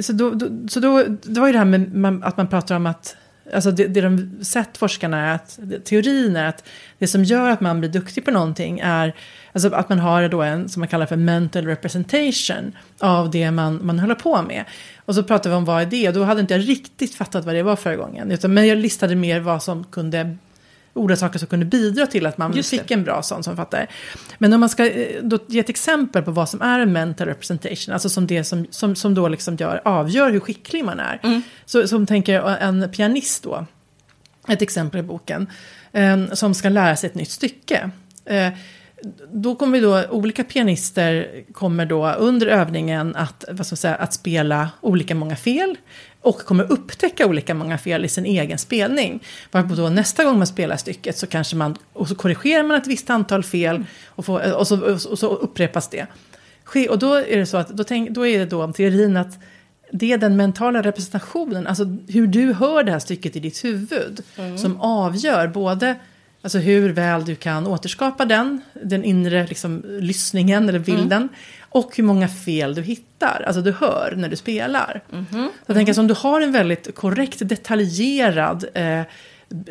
så då, då, så då, det var ju det här med man, att man pratar om att, alltså det, det de sett forskarna är att, teorin är att det som gör att man blir duktig på någonting är, alltså att man har då en, som man kallar för mental representation av det man, man håller på med. Och så pratade vi om vad är det, och då hade inte jag riktigt fattat vad det var förra gången, utan, men jag listade mer vad som kunde olika saker som kunde bidra till att man fick en bra sån som författare. Men om man ska eh, då ge ett exempel på vad som är en mental representation, alltså som det som, som, som då liksom gör, avgör hur skicklig man är. Mm. Så som tänker en pianist då, ett exempel i boken, eh, som ska lära sig ett nytt stycke. Eh, då kommer vi då, olika pianister kommer då under övningen att, vad ska säga, att spela olika många fel. Och kommer upptäcka olika många fel i sin egen spelning. Varpå då nästa gång man spelar stycket så kanske man, och så korrigerar man ett visst antal fel. Och, får, och, så, och så upprepas det. Och då är det så att, då, tänk, då är det då teorin att det är den mentala representationen, alltså hur du hör det här stycket i ditt huvud, som avgör både alltså hur väl du kan återskapa den, den inre liksom, lyssningen eller bilden, och hur många fel du hittar, alltså du hör när du spelar. Så jag tänker att om du har en väldigt korrekt, detaljerad eh,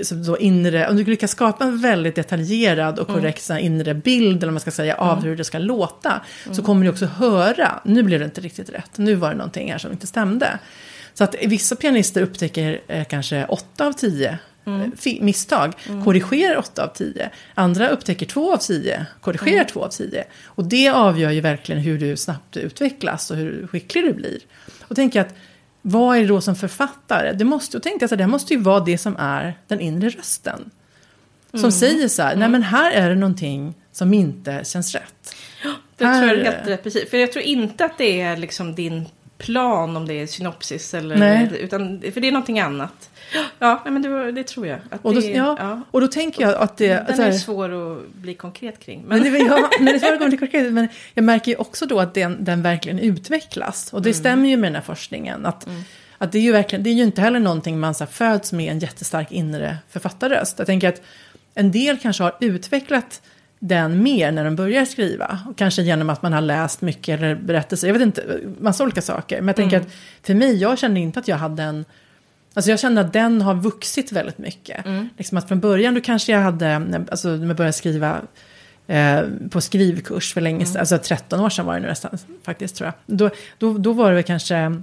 så inre, om du lyckas skapa en väldigt detaljerad och korrekt sån här inre bild, eller man ska säga, av hur det ska låta, så kommer du också höra, nu blev det inte riktigt rätt, nu var det någonting här som inte stämde. Så att vissa pianister upptäcker eh, kanske åtta av tio eh, fi- misstag, korrigerar åtta av tio. Andra upptäcker två av tio, korrigerar två av tio. Och det avgör ju verkligen hur du snabbt utvecklas och hur skicklig du blir. Och tänker att vad är det då som författare? Det måste, och tänkte jag så här, det måste ju vara det som är den inre rösten. Som säger så här, nej men här är det någonting som inte känns rätt. Det tror jag Här- är helt rätt, precis. För jag tror inte att det är liksom din plan om det är synopsis eller... Nej. Utan, för det är någonting annat. Ja, nej, men det, det tror jag. Och då, det, ja, och då tänker jag att det... Den här- är svår att bli konkret kring. Men, Men, det, ja, men, det är svårt att till korrekt, men jag märker ju också då att den, den verkligen utvecklas. Och det stämmer ju med den här forskningen. Att, att det, är ju verkligen, det är ju inte heller någonting man så här, föds med en jättestark inre författarröst. Jag tänker att en del kanske har utvecklat den mer när de börjar skriva. Och kanske genom att man har läst mycket eller berättelser. Jag vet inte, massa olika saker. Men jag tänker att för mig, jag kände inte att jag hade en... Alltså jag kände att den har vuxit väldigt mycket. Liksom att från början då kanske jag hade, alltså när jag började skriva eh, på skrivkurs för länge sedan, alltså 13 år sedan var det nu nästan faktiskt tror jag. Då, då, då var det väl kanske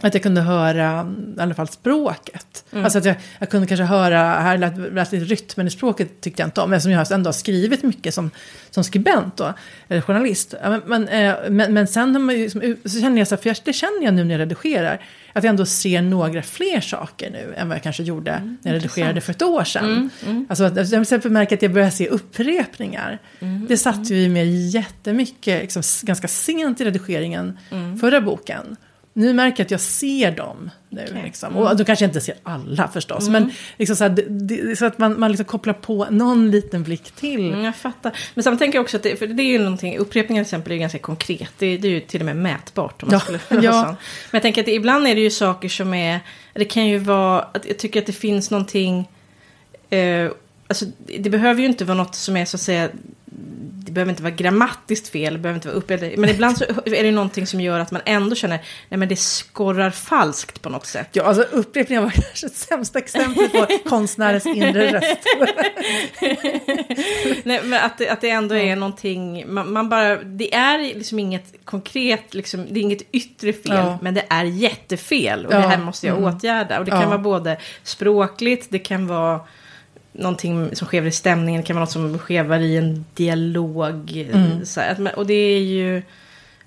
att jag kunde höra i alla fall språket. Mm. Alltså att jag, jag kunde kanske höra, här lät, lät lite rytmen i språket tyckte jag inte om. Eftersom jag ändå har skrivit mycket som, som skribent då, eller journalist. Men, men, eh, men, men sen har man ju, så känner jag så här, för det känner jag nu när jag redigerar. Att jag ändå ser några fler saker nu än vad jag kanske gjorde mm, när jag redigerade för ett år sedan. Mm, mm. Alltså att jag till exempel märker att jag börjar se upprepningar. Mm, det satt ju med jättemycket, liksom, ganska sent i redigeringen, mm. förra boken. Nu märker jag att jag ser dem nu. Okay. Liksom. Mm. Och då kanske jag inte ser alla förstås. Mm. Men liksom så, här, det, det, så, att man, man liksom kopplar på någon liten blick till. Mm, jag fattar. Men samtidigt tänker jag också att det, för det är ju någonting, upprepningar till exempel är ju ganska konkret. Det, det är ju till och med mätbart. Om man ja. skulle ja. Men jag tänker att ibland är det ju saker som är, det kan ju vara, att jag tycker att det finns någonting, eh, alltså det behöver ju inte vara något som är så att säga behöver inte vara grammatiskt fel, det behöver inte vara uppelat. Men ibland så är det någonting som gör att man ändå känner, nej men det skorrar falskt på något sätt. Ja, alltså upprepningen var kanske ett sämsta exempel på konstnärens inre röst. nej, men att, det, att det ändå är någonting, man, man, bara, det är liksom inget konkret, liksom, det är inget yttre fel, ja. men det är jättefel. Och ja. det här måste jag mm. åtgärda. Och det kan ja. vara både språkligt, det kan vara någonting som skevar i stämningen, det kan vara något som skevar i en dialog. Mm. Så här, och det är ju,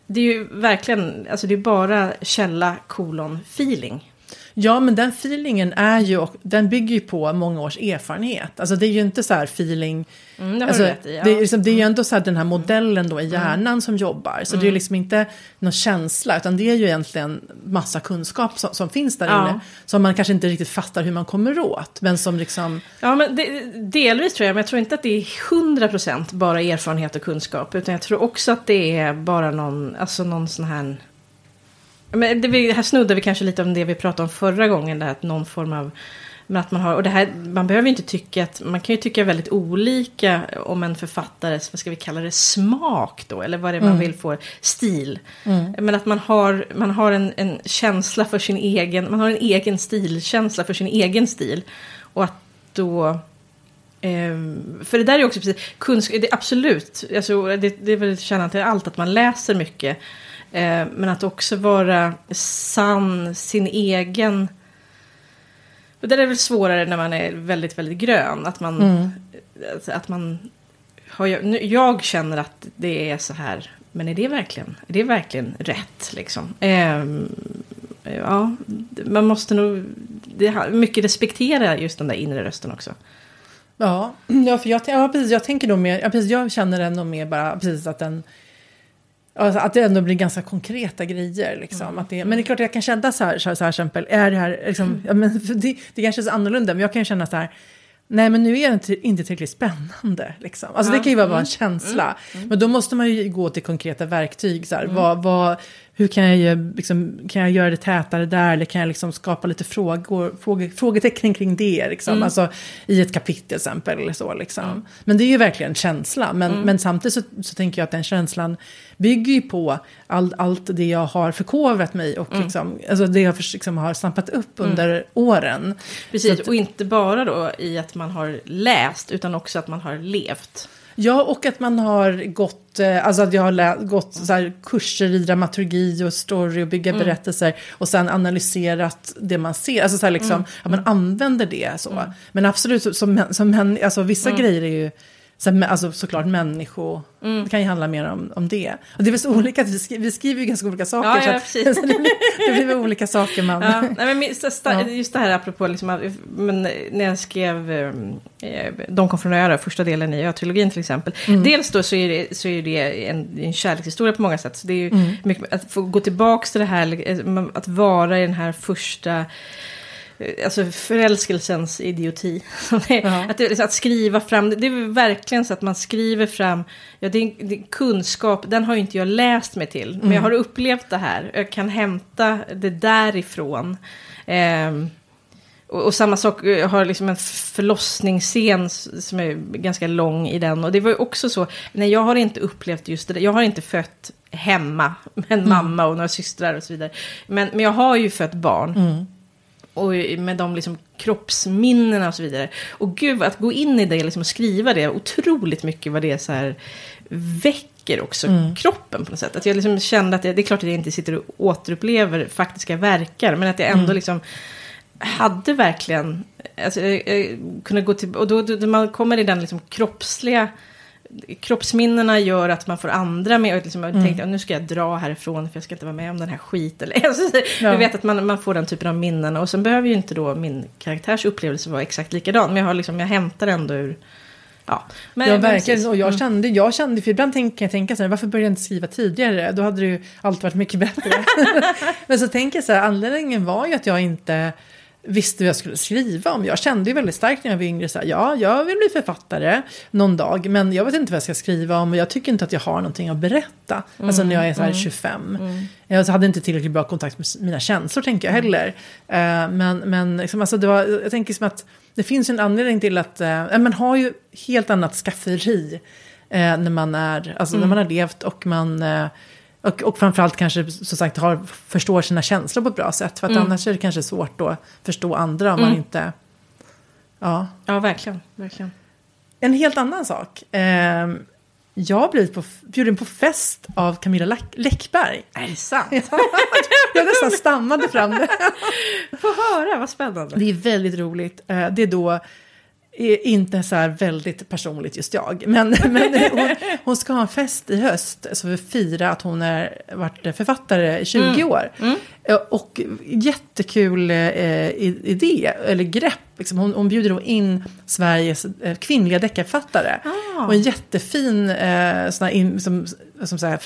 det är ju verkligen, alltså det är bara källa kolon feeling. Ja, men den feelingen är ju, den bygger ju på många års erfarenhet. Alltså det är ju inte så här feeling, mm, det, alltså, i, ja. det, är liksom, det är ju ändå så här den här modellen då i mm. hjärnan mm. som jobbar. Så mm. det är ju mm. liksom inte någon känsla, utan det är ju egentligen massa kunskap som, som finns där ja. inne. Som man kanske inte riktigt fattar hur man kommer åt, men som liksom... Ja, men det, delvis tror jag, men jag tror inte att det är 100% bara erfarenhet och kunskap. Utan jag tror också att det är bara någon, alltså någon sån här men det vi, här snuddar vi kanske lite om det vi pratade om förra gången. Där att någon form av... Men att man har, och det här, man behöver ju inte tycka att, man kan ju tycka väldigt olika om en författares, vad ska vi kalla det, smak då, eller vad det är man mm. vill få, stil. Mm. Men att man har, man har en, en känsla för sin egen, man har en egen stilkänsla för sin egen stil. Och att då, eh, för det där är också precis, kunskap, det är absolut, alltså, det, det är väl kärnan till allt, att man läser mycket. Eh, men att också vara sann sin egen... Och det är väl svårare när man är väldigt, väldigt grön. Att man... Mm. Att man har, jag känner att det är så här. Men är det verkligen, är det verkligen rätt? Liksom? Eh, ja, man måste nog det, mycket respektera just den där inre rösten också. Ja, ja för jag, ja, precis, jag tänker nog mer, ja, precis, jag känner ändå mer bara precis att den Alltså att det ändå blir ganska konkreta grejer. Liksom. Mm. Att det, men det är klart att jag kan känna så här, så här, så här exempel, är det här, liksom, mm. ja, men det, det kanske är så annorlunda, men jag kan känna så här, nej men nu är det inte tillräckligt spännande. Liksom. Alltså ja. det kan ju bara vara en mm. känsla. Mm. Mm. Men då måste man ju gå till konkreta verktyg. Så här, vad, vad, hur kan jag, liksom, kan jag göra det tätare där? Eller kan jag liksom skapa lite frågor, fråge, frågetecken kring det? Liksom? Mm. Alltså, I ett kapitel till exempel. Eller så, liksom. Mm. Men det är ju verkligen en känsla. Men, mm. men samtidigt så, så, tänker jag att den känslan bygger ju på all, allt det jag har förkovrat mig. Och mm. liksom, alltså det jag liksom har stampat upp mm. under åren. Precis, att, och inte bara då i att man har läst. Utan också att man har levt. Ja, och att man har gått, eh, alltså att jag har gått så här, kurser i dramaturgi och story och bygga mm. berättelser och sen analyserat det man ser. Alltså så här liksom, mm. att man använder det så. Mm. Men absolut, som, som, alltså vissa mm. grejer är ju så, alltså, såklart människo... Mm. Det kan ju handla mer om, om det. Och det är väl så olika, vi skriver, vi skriver ju ganska olika saker. Ja, ja, så, att, så det, blir, det blir väl olika saker man... Ja, nej, men just, det här apropå, liksom, men när jag skrev eh, De kom från öar, första delen i Ö-trilogin till exempel. Mm. Dels då så är det, så är det en, en kärlekshistoria på många sätt. Så det är mm. mycket, att få gå tillbaka till det här, eh, att vara i den här första alltså förälskelsens idioti. att, det, att skriva fram, det är verkligen så att man skriver fram, ja det är, det är kunskap, den har ju inte jag läst mig till, mm. men jag har upplevt det här, jag kan hämta det därifrån. Eh, och, och, samma sak, jag har liksom en förlossningsscen som är ganska lång i den. Och det var ju också så, nej jag har inte upplevt just det jag har inte fött hemma med en mm. mamma och några systrar och så vidare. Men, men jag har ju fött barn. Mm. Och med de liksom kroppsminnena och så vidare. Och gud, att gå in i det liksom, och skriva det, otroligt mycket vad det så här väcker också Mm. kroppen på något sätt. Att jag liksom kände att jag, det är klart att jag inte sitter och återupplever faktiska verkar, men att jag ändå Mm. liksom hade verkligen, alltså, jag, jag kunde gå till, och då, då, då man kommer i den liksom kroppsliga, kroppsminnena gör att man får andra med, och liksom, jag Mm. tänkte nu ska jag dra härifrån för jag ska inte vara med om den här skiten. Alltså, Ja. Du vet att man, man får den typen av minnen, och sen behöver ju inte då min karaktärs upplevelse vara exakt likadan, men jag, har liksom, jag hämtar ändå ur, ja. Men, ja, men verkligen. Och jag kände, jag kände, för ibland kan jag tänka så här, varför började jag inte skriva tidigare? Då hade det ju allt varit mycket bättre. Men så tänker jag så här, anledningen var ju att jag inte visste vad jag skulle skriva om. Jag kände ju väldigt starkt när jag var yngre, så här, ja, jag vill bli författare någon dag, men jag vet inte vad jag ska skriva om och jag tycker inte att jag har någonting att berätta. Alltså när jag är så här 25. Jag hade inte tillräckligt bra kontakt med mina känslor, tänker jag heller. Eh, men men liksom, alltså, det var, jag tänker som att det finns en anledning till att eh, man har ju helt annat skafferi eh, när man är, alltså när man har levt och man och, och framförallt kanske som sagt har, förstår sina känslor på ett bra sätt. För att annars är det kanske svårt att förstå andra om man inte... Ja. Ja, verkligen. verkligen. En helt annan sak. Eh, jag har blivit på, bjuden på fest av Camilla Läck- Läckberg. Är det sant? Jag nästan stammade fram det. Få höra, vad spännande. Det är väldigt roligt. Eh, Det är då eh, inte så här väldigt personligt just jag. Men, men hon, hon ska ha en fest i höst. Så vi firar att hon har varit författare i 20 år. Eh, Och jättekul eh, idé, eller grepp. Liksom. Hon, hon bjuder då in Sveriges eh, kvinnliga deckarförfattare. Ah. Och en jättefin eh, sån här in, som, som så här,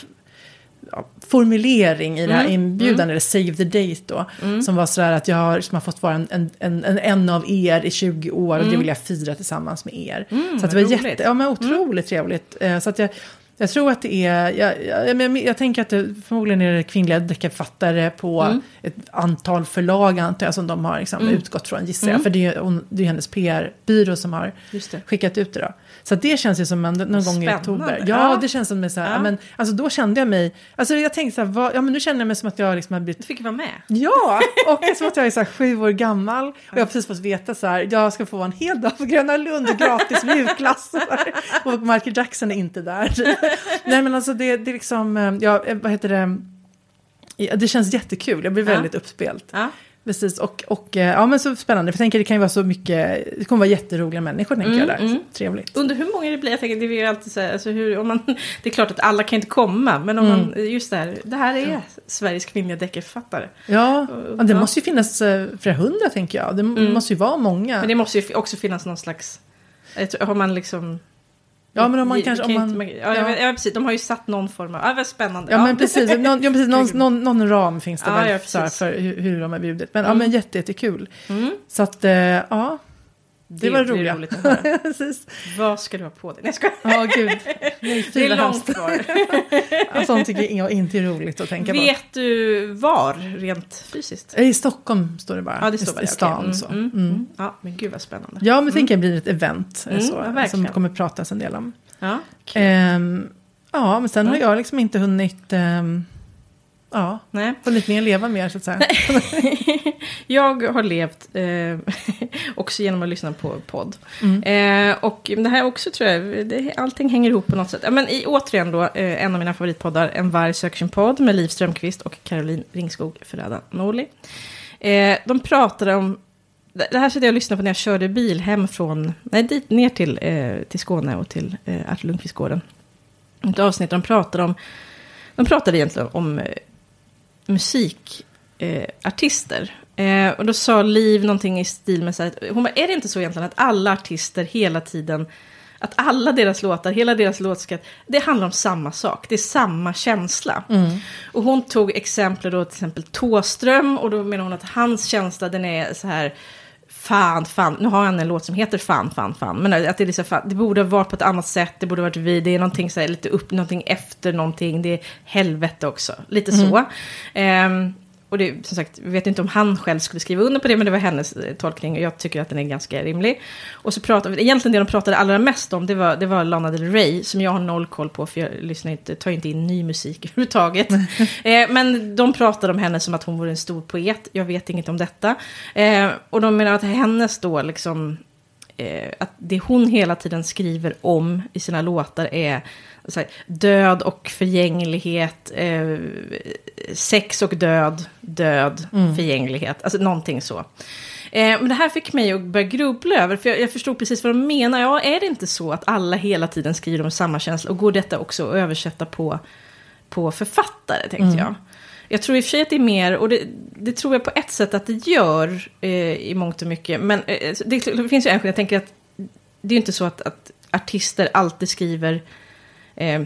formulering i det här inbjudan, eller save the date då. Som var sådär att jag har, som har fått vara en, en, en, en, av er i 20 år och det vill jag fira tillsammans med er. så att det var jätte, ja, men otroligt trevligt. Eh, så att jag, jag tror att det är, jag, jag, jag, jag tänker att det förmodligen är det kvinnliga deckarförfattare på ett antal förlag antar jag som de har liksom, utgått från gissar jag. För det är ju hon- det är hennes PR-byrå som har skickat ut det då. Så att det känns ju som en, någon gång i Spännande. oktober. Ja, Ja. det känns som så här, Ja. ja. men, alltså då kände jag mig, alltså jag tänkte så här, vad, ja men nu känner jag mig som att jag liksom har blivit Du fick vara med. Ja, och som att jag är så här sju år gammal och jag har precis fått veta så här, jag ska få vara en hel dag på Gröna Lund gratis mjukglass. Och Michael Jackson är inte där. Nej men alltså det, det är liksom, eh, ja, eh, vad heter det, Ja, det känns jättekul, jag blir Ja. väldigt uppspelt. Ja. Precis, och, och eh, ja men så spännande, för jag tänker det kan ju vara så mycket, det kommer vara jätteroliga människor tänker jag där, mm. trevligt. Under hur många det blir, jag tänker, det är ju alltid så här, alltså hur, om man, det är klart att alla kan inte komma, men om man, just det här, det här är Sveriges kvinnliga deckarförfattare. Ja, ja, det Ja. måste ju finnas eh, flera hundra tänker jag, det måste ju vara många. Men det måste ju också finnas någon slags, tror- har man liksom... Ja, men om man kanske- kan om ju man- inte- ja, ja. ja. Vet, ja, precis. De har ju satt någon form av... Ja, vad spännande. Ja, men precis, någon, ja, precis någon, någon, någon ram finns det Ja, väl ja. Mm. för hur, hur de har bjudit. Men, ja, men jätte, jättekul. Så att, eh, ja, det, var blir roligt. roligt att höra. Vad ska du ha på dig? Nej, jag. Ja, gud. Nej, Det är långt kvar. Ja, Sånt tycker jag inte är roligt att tänka på. Vet du var, rent fysiskt? I Stockholm står det bara. Ja, det står bara I det. stan Okej. Mm, så. Mm, Mm. mm. Ja, men gud vad spännande. Ja, men tänker jag blir ett event eh, Mm, så, ja, som det kommer pratas en del om. Ja, kul. Ehm, ja, men sen har jag liksom inte hunnit, ehm, ja, Nej. hunnit med leva mer så att säga. Jag har levt eh, också genom att lyssna på podd. Mm. Eh, och det här också tror jag, det, allting hänger ihop på något sätt. Ja, men i, återigen då, eh, en av mina favoritpoddar, En varg söker sin podd med Liv Strömquist och Caroline Ringskog Ferrada Norli. Eh, de pratade om, det det här sitter jag och lyssnar på när jag körde bil hem från, nej dit ner till, eh, till Skåne och till eh, Artur Lundqvistgården. Ett avsnitt där de pratade om, de pratade egentligen om eh, musikartister. Eh, eh, och då sa Liv någonting i stil med så här, hon bara, är det inte så egentligen att alla artister hela tiden, att alla deras låtar, hela deras låtskatt, det handlar om samma sak, det är samma känsla. Och hon tog exempel då till exempel Tåström, och då menar hon att hans känsla den är så här, Fan, fan, nu har han en låt som heter Fan, fan, fan. Men att det är liksom, fan, det borde ha varit på ett annat sätt, det borde ha varit vi, det är någonting så här, lite upp, någonting efter någonting, det är helvete också. Lite så. Ehm, och det, som sagt, vi vet inte om han själv skulle skriva under på det, men det var hennes eh, tolkning och jag tycker att den är ganska rimlig. Och så pratade egentligen det de pratade allra mest om, det var, det var Lana Del Rey, som jag har noll koll på, för jag lyssnar inte, tar inte in ny musik överhuvudtaget. eh, men de pratade om henne som att hon vore en stor poet, jag vet inget om detta. Eh, och de menar att hennes då, liksom, eh, att det hon hela tiden skriver om i sina låtar är här, död och förgänglighet, eh, sex och död, död, mm. förgänglighet, alltså någonting så. Eh, men det här fick mig att börja grubbla över, för jag, jag, förstod precis vad de menar. Ja, är det inte så att alla hela tiden skriver om samma känsla? Och går detta också att översätta på, på författare, tänkte mm. jag. Jag tror i och för sig att det är mer, och det, det tror jag på ett sätt att det gör eh, i mångt och mycket. Men eh, eh det, det, finns ju en skillnad, jag tänker att det är ju inte så att, att artister alltid skriver Eh,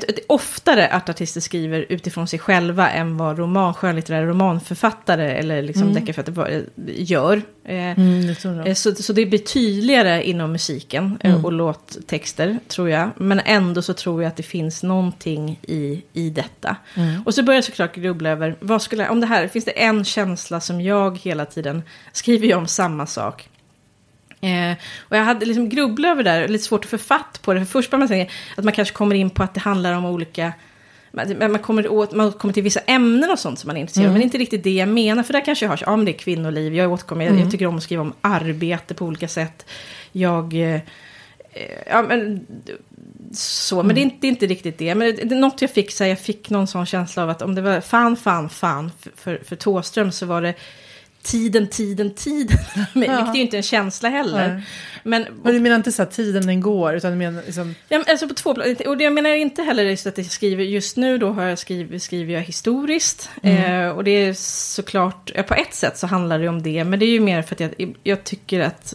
men oftare att artister skriver utifrån sig själva än vad roman, skönlitterära romanförfattare eller liksom mm. deckarförfattare gör. Eh, mm, det eh, så, så det blir tydligare inom musiken eh, mm. och låttexter, tror jag. Men ändå så tror jag att det finns någonting i, i detta. Mm. Och så börjar jag såklart grubbla över, vad skulle, om det här, finns det en känsla som jag hela tiden skriver om samma sak. Eh, och jag hade liksom grubblat över det där, lite svårt att få fatt på det. För först börjar man säga att man kanske kommer in på att det handlar om olika... Man kommer, åt, man kommer till vissa ämnen och sånt som man är intresserad av. Mm. Men inte riktigt det jag menar. För där kanske jag har, ja men det är kvinnoliv, jag återkommer, mm. jag, jag, tycker om att skriva om arbete på olika sätt. Jag... Eh, ja men... Så, men det, är inte, det är inte riktigt det. Men det, det, något jag fick, så här, jag fick någon sån känsla av att om det var fan, fan, fan för, för, för Tåström så var det tiden, tiden, tiden. Men, ja. Vilket är ju inte en känsla heller. Men, men du menar inte så att tiden den går? Utan du menar liksom... ja, alltså på två Och det jag menar inte heller just att jag skriver, just nu då har jag skrivit, skriver jag historiskt. Mm. Eh, och det är såklart, ja, på ett sätt så handlar det om det. Men det är ju mer för att jag, jag tycker att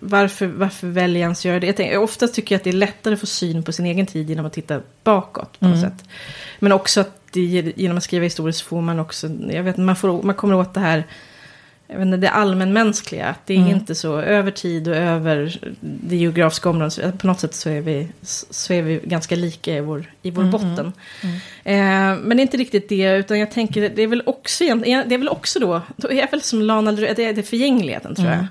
varför, varför väljer jag ens göra det? Jag tänker, oftast tycker jag att det är lättare att få syn på sin egen tid genom att titta bakåt. på något mm. sätt. Men också att det, genom att skriva historiskt får man också, jag vet man, får, man kommer åt det här jag vet inte, det allmänmänskliga. Det är mm. inte så över tid och över det geografiska området. På något sätt så är vi, så är vi ganska lika i vår, i vår mm. botten. Mm. Eh, men det är inte riktigt det, utan jag tänker det är väl också, det är väl också då, då är jag väl som Lana det är, det förgängligheten tror jag. Mm.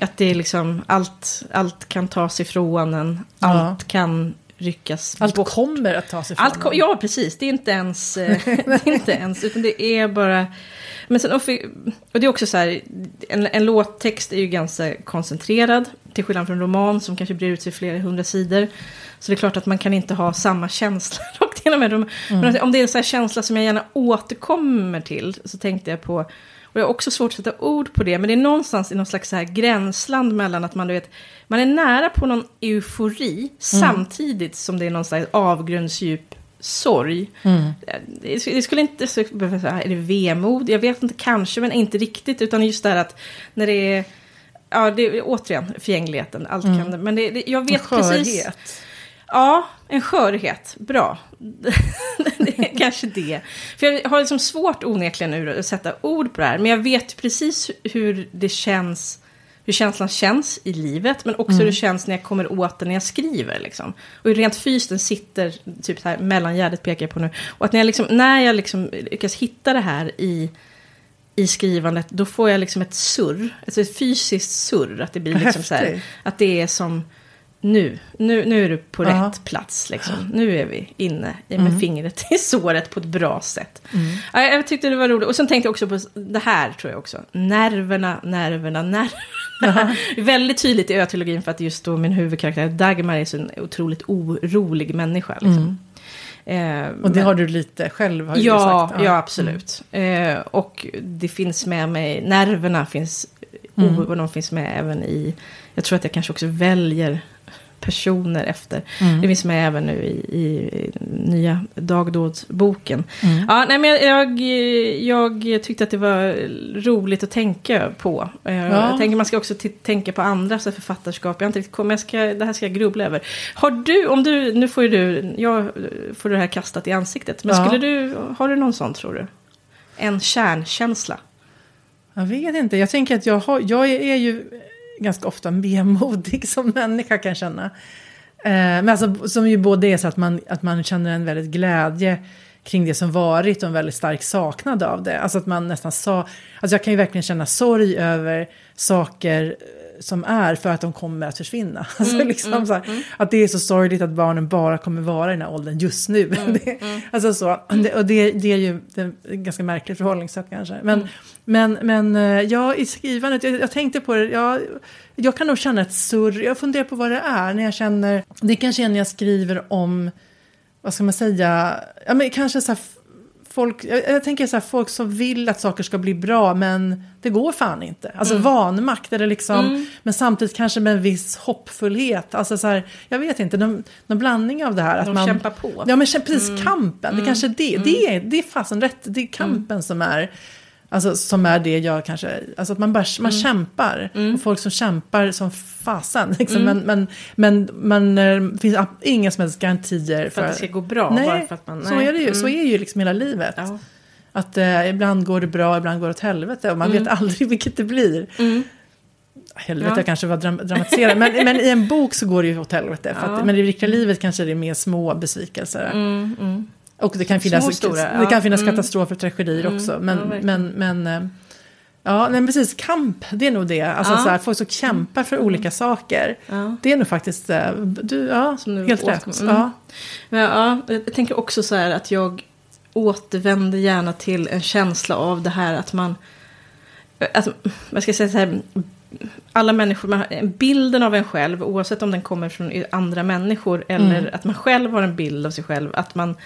Att det är liksom allt, allt kan tas ifrån en, allt ja. kan ryckas Allt bort. kommer att tas ifrån allt Ja, precis. Det är inte ens, eh, det är inte ens utan det är bara men sen, och det är också så här, en, en låttext är ju ganska koncentrerad. Till skillnad från en roman som kanske brer ut sig flera hundra sidor. Så det är klart att man kan inte ha samma känsla rakt igenom mm. Men om det är en sån här känsla som jag gärna återkommer till. Så tänkte jag på, och jag har också svårt att sätta ord på det. Men det är någonstans i någon slags så här gränsland mellan att man, du vet, man är nära på någon eufori. Mm. Samtidigt som det är någon slags avgrundsdjup sorg. Mm. Det skulle inte behöva säga, är det vemod? Jag vet inte, kanske, men inte riktigt. Utan just det här att när det är, ja, det är återigen förgängligheten. Allt mm. kan Men det, det, jag vet en skörhet. precis. Ja, en skörhet. Bra. det är kanske det. För jag har liksom svårt onekligen nu att sätta ord på det här. Men jag vet precis hur det känns hur känslan känns i livet, men också mm. hur det känns när jag kommer åt den när jag skriver. Liksom. Och hur rent fysiskt den sitter, typ så här, mellangärdet pekar jag på nu. Och att när jag, liksom, när jag liksom lyckas hitta det här i, i skrivandet, då får jag liksom ett surr, alltså ett fysiskt surr. Att det blir liksom så här, att det är som nu, nu, nu är du på Aha. rätt plats. Liksom. Nu är vi inne med mm. fingret i såret på ett bra sätt. Mm. Ja, jag tyckte det var roligt. Och sen tänkte jag också på det här, tror jag också. Nerverna, nerverna, nerverna. Väldigt tydligt i ö för att just då min huvudkaraktär Dagmar är så en otroligt orolig människa. Liksom. Mm. Eh, och det men, har du lite själv har ja, sagt. Ja, ja absolut. Mm. Eh, och det finns med mig, nerverna finns, mm. och de finns med även i, jag tror att jag kanske också väljer personer efter. Mm. Det finns med även nu i, i nya dagdådsboken. Mm. Ja, nej, men jag, jag tyckte att det var roligt att tänka på. Eh, ja. Jag tänker man ska också tänka på andra så författarskap. Jag har inte riktigt kommit, jag ska, det här ska jag grubbla över. Har du, om du, nu får ju du, jag får det här kastat i ansiktet. Men ja. skulle du, har du någon sån tror du? En kärnkänsla? Jag vet inte, jag tänker att jag, har, jag är ju ganska ofta vemodig som människa kan känna. Eh, men alltså, som ju både är så att man, att man känner en väldigt glädje kring det som varit och en väldigt stark saknad av det. Alltså att man nästan sa, alltså jag kan ju verkligen känna sorg över saker som är för att de kommer att försvinna. Alltså Mm, liksom så här, Att det är så sorgligt att barnen bara kommer vara i den här åldern just nu. Mm, det, Alltså så, det, och det, det är ju ett ganska märkligt förhållningssätt kanske. Men, Mm. men, men eh, ja, i skrivandet, jag, jag tänkte på det, jag, jag kan nog känna ett surr, jag funderar på vad det är när jag känner, det kanske är när jag skriver om, vad ska man säga, ja men kanske så här, folk, jag, jag tänker så här, folk som vill att saker ska bli bra men det går fan inte. Alltså vanmakt eller liksom, men samtidigt kanske med en viss hoppfullhet. Alltså så här, jag vet inte, någon, någon blandning av det här. Att De man, kämpar på. Ja men precis, kampen, det kanske är det, det är, det är fasen rätt, det är kampen som är Alltså som är det jag kanske, alltså att man bara man kämpar. Och folk som kämpar som fasen. Liksom. Men, men, men man, eh, finns inga som helst garantier För att det ska gå bra. Nej, för att man, så är det ju. Så är ju liksom hela livet. Ja. Att eh, ibland går det bra, ibland går det åt helvete. Och man vet aldrig vilket det blir. Helvete Ja. kanske var dram dramatiserat. men, men i en bok så går det ju åt helvete. För att, Ja. Men i riktiga livet kanske det är mer små besvikelser. Mm, mm. Och det kan finnas, Små, stora, det ja. kan finnas Mm. katastrofer och tragedier också. Ja, Men, verkligen. men, men, eh, ja, nej, precis, kamp, det är nog det. Alltså Ja. Mm. så här, folk som kämpar för olika saker. Ja. Det är nog faktiskt, eh, du, ja, Som du helt rätt. mm. Ja. Men, ja, jag tänker också så här att jag återvänder gärna till en känsla av det här att man... Att, vad ska jag säga så här, alla människor, bilden av en själv, oavsett om den kommer från andra människor eller Mm. att man själv har en bild av sig själv, att man,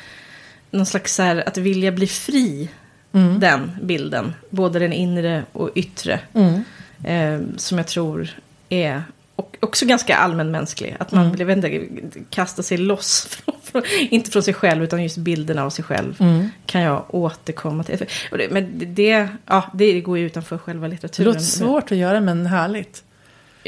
någon slags så här, att vilja bli fri, Mm. den bilden, både den inre och yttre, Mm. eh, som jag tror är och också ganska allmänmänsklig. Att man Mm. inte, kasta sig loss, från, från, inte från sig själv utan just bilden av sig själv. Mm. Kan jag återkomma till. Det, men det, ja, det går ju utanför själva Det litteraturen. låter svårt att göra men härligt.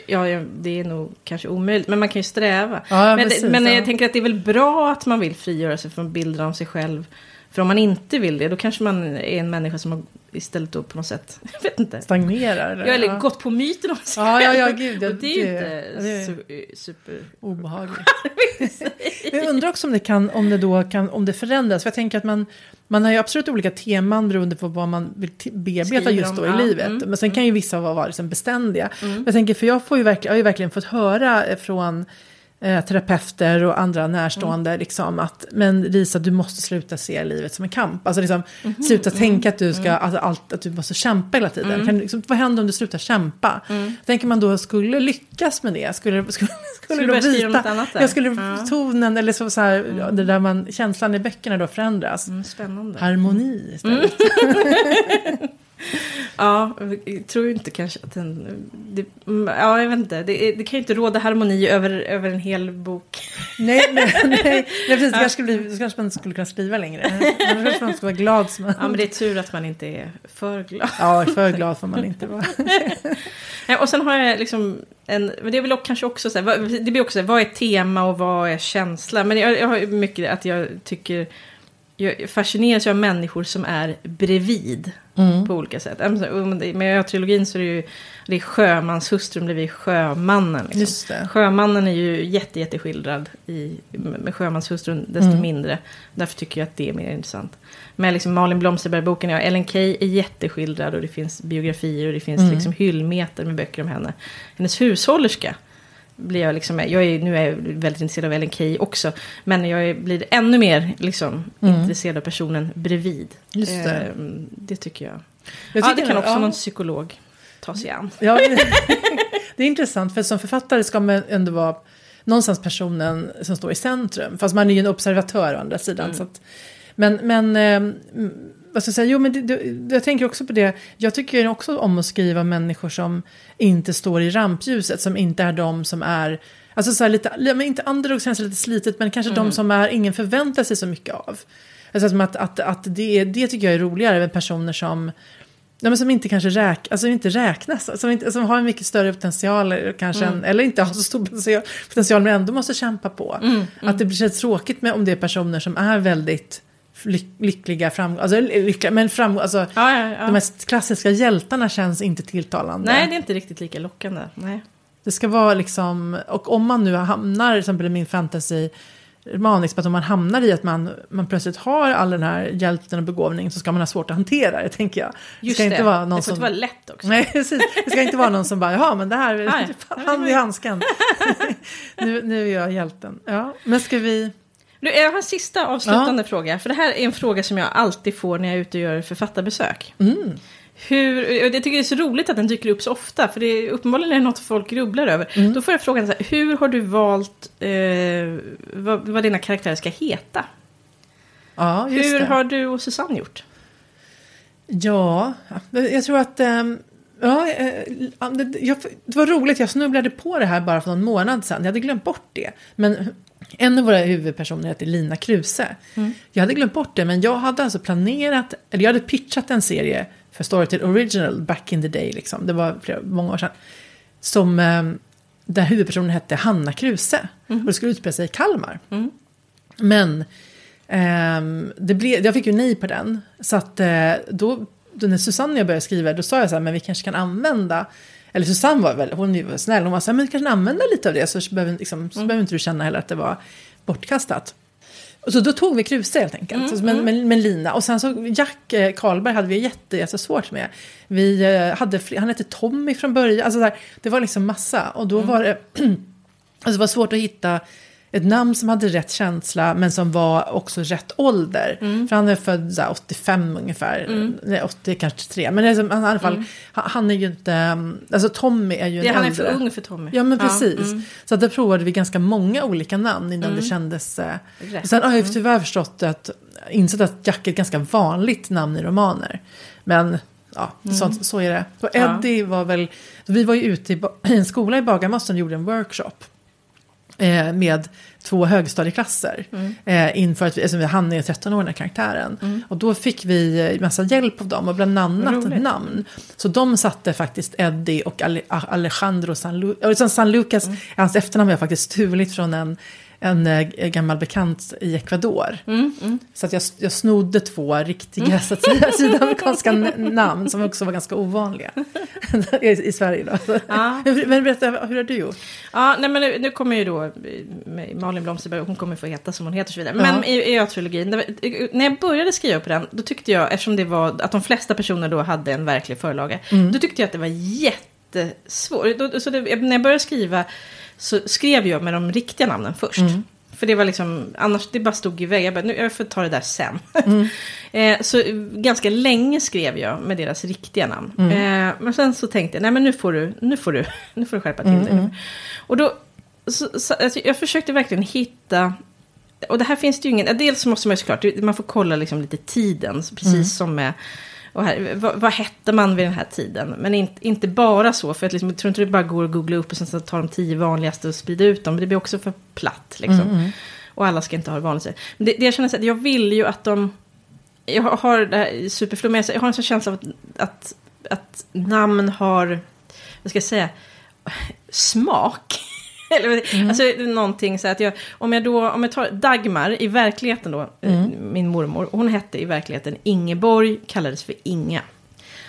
Ja, det är nog kanske omöjligt, men man kan ju sträva. Ja, men precis, men ja. jag tänker att det är väl bra att man vill frigöra sig från bilden av sig själv. För om man inte vill det, då kanske man är en människa som har istället då på något sätt, jag vet inte. Stagnerar. eller? Jag har ja. gått på myten om sig Ja, ja, ja, gud. Och det är ju inte det su- super... obehagligt. Jag undrar också om det, kan, om det då kan, om det förändras. För jag tänker att man, man har ju absolut olika teman beroende på vad man vill bearbeta just då i livet. mm, Men sen kan ju vissa vara, vara liksom beständiga. Jag tänker, för jag, får ju verkligen, jag har ju verkligen fått höra eh, från eh, terapeuter och andra närstående liksom att men Lisa du måste sluta se livet som en kamp. Alltså liksom sluta tänka att du ska, alltså, allt, att du måste kämpa hela tiden. Kan, liksom, vad händer om du slutar kämpa? Tänker man då skulle lyckas med det? Skulle, skulle, skulle du då något annat där? Jag skulle Ja. tonen eller så, så här, det där man, känslan i böckerna då förändras. Mm, spännande. Harmoni istället. Ja, jag tror inte kanske att den... Det, mm, ja, jag vet inte. Det, det kan ju inte råda harmoni över, över en hel bok. Nej, nej, nej, nej precis. Det kanske, skulle bli, kanske man inte skulle kunna skriva längre. Då kanske man ska vara glad. Som man, Ja, men det är tur att man inte är för glad. ja, för glad får man inte vara. Och sen har jag liksom en... Men det är väl kanske också så här, Det blir också så här, vad är tema och vad är känsla? Men jag, jag har mycket att jag tycker... Jag fascineras av människor som är bredvid. Mm. På olika sätt. Men jag har trilogin så är det ju... Det är sjömanshustrun bredvid sjömannen. Liksom. Sjömannen är ju jätte, jätte skildrad i, med sjömanshustrun desto Mm. mindre. Därför tycker jag att det är mer intressant. Men liksom Malin Blomsterberg-boken, ja, Ellen Key är jätteskildrad och det finns biografier och det finns Mm. liksom hyllmeter med böcker om henne. Hennes hushållerska blir jag liksom, jag är, nu är jag väldigt intresserad av Ellen Key också, men jag blir ännu mer liksom Mm. intresserad av personen bredvid. Just det. Ehm, det tycker jag. Jag ja, tycker det kan också ja. någon psykolog ta sig an. Ja, det är intressant för som författare ska man ändå vara någonstans personen som står i centrum. Fast man är ju en observatör å andra sidan. Mm. Så att, men, men eh, vad ska jag säga, jo men det, det, jag tänker också på det. Jag tycker också om att skriva människor som inte står i rampljuset. Som inte är de som är, alltså så här lite, men inte underdog känns lite slitet. Men kanske Mm. de som är, ingen förväntar sig så mycket av. Alltså som att, att, att det, det tycker jag är roligare än personer som Ja, men som inte kanske räk, alltså inte räknas, som, inte, som har en mycket större potential, kanske Mm. än, eller inte har så stor potential, potential men ändå måste kämpa på. Mm, Att det blir så tråkigt med om det är personer som är väldigt lyck, lyckliga, fram, alltså, lyckliga, men fram, alltså, Ja, ja, ja. de mest klassiska hjältarna känns inte tilltalande. Nej, det är inte riktigt lika lockande. Nej. Det ska vara liksom, och om man nu hamnar, till exempel i min fantasy, maniskt, att om man hamnar i att man, man plötsligt har all den här hjälten och begåvningen så ska man ha svårt att hantera det, tänker jag. Just ska det, inte vara någon det får som... inte vara lätt också. Nej, precis. Det ska inte vara någon som bara, ja men det här, Nej. han i handsken. nu, nu är jag hjälten. Ja, men ska vi... Du, jag har en sista avslutande fråga. För det här är en fråga som jag alltid får när jag är ute och gör författarbesök. Mm. Hur, jag tycker det är så roligt att den dyker upp så ofta. För det är uppenbarligen är det något folk grubblar över. Mm. Då får jag frågan så här, hur har du valt eh, vad, vad dina karaktärer ska heta? Ja, Hur det. har du och Susanne gjort? Ja, jag tror att... ehm, Ja, eh, det, jag, det var roligt, jag snubblade på det här bara för någon månad sedan. Jag hade glömt bort det. Men en av våra huvudpersoner heter Lina Kruse. Jag hade glömt bort det, men jag hade alltså planerat, eller jag hade pitchat en serie för Storytel Original back in the day, liksom. det var flera, många år sedan. Som, ehm, där huvudpersonen hette Hanna Kruse. Och det skulle utspela sig i Kalmar. Men ehm, det blev, jag fick ju nej på den. Så att eh, då, då när Susanne och jag började skriva, då sa jag så här, men vi kanske kan använda, eller Susanne var väl, hon var snäll, hon var så här, men vi kanske kan använda lite av det, så behöver, liksom, så behöver inte du känna heller att det var bortkastat. Och så då tog vi Kruse helt enkelt, så, med, med, med Lina. Och sen så Jack eh, Karlberg hade vi jätte, jättesvårt med. Vi eh, hade, han hette Tommy från början, alltså så här, det var liksom massa. Och då var det, alltså det var svårt att hitta ett namn som hade rätt känsla men som var också rätt ålder. För han är född så här, 85 ungefär, nej 80 kanske 3. Men det är, som- han, i alla fall, han, han är ju inte, um, alltså Tommy är ju en Det, han är för ung för Tommy. Ja men precis. mm. Så att där provade vi ganska många olika namn innan det kändes... Eh, Rätt. sen har jag ju tyvärr förstått att, insett att Jack är ett ganska vanligt namn i romaner. Men ja, sånt, så är det. Och Ja. Eddie var väl, vi var ju ute i, i en skola i Bagarmossen och gjorde en workshop. Eh, med två högstadieklasser. Eh, inför att vi, alltså, han är 13 år den här karaktären. Och då fick vi eh, massa hjälp av dem och bland annat namn. Så de satte faktiskt Eddie och Ale- Alejandro San, Lu- och San, San Lucas. Hans efternamn har jag faktiskt stulit från en, en eh, gammal bekant i Ecuador. Så att jag, jag snodde två riktiga så att säga, sydamerikanska n- namn som också var ganska ovanliga i, i Sverige. Då. Ja. Men, berätta, hur har du gjort? Ja, nej, men nu, nu kommer ju då eh, Malin Blomsterberg, hon kommer få heta som hon heter och så vidare. Ja. Men i, i det var- när jag började skriva på den, då tyckte jag, eftersom det var att de flesta personer då hade en verklig förlaga, Mm. då tyckte jag att det var jättesvårt. Så det, när jag började skriva så skrev jag med de riktiga namnen först. Mm. För det var liksom, annars det bara stod i vägen. Jag bara, nu, jag får ta det där sen. Mm. eh, så ganska länge skrev jag med deras riktiga namn. Mm. Eh, men sen så tänkte jag, nej men nu får du, nu får du, nu får du skärpa till Mm, dig. Och då, så, så, alltså, jag försökte verkligen hitta, och det här finns det ju ingen, dels måste man ju såklart, man får kolla liksom lite tiden, precis Mm. som med, och här, vad, vad hette man vid den här tiden? Men inte, inte bara så, för att liksom, jag tror inte det bara går att googla upp och sen så tar de tio vanligaste och sprida ut dem, det blir också för platt liksom. Mm, Och alla ska inte ha det vanligt. Men det, det jag känner så att jag vill ju att de... Jag har- har det här superflummiga, jag har en sån känsla av att, att, att namn har, vad ska jag säga, smak. Eller, Alltså det är någonting så att jag, om jag då, om jag tar Dagmar i verkligheten då, eh, min mormor, hon hette i verkligheten Ingeborg, kallades för Inga.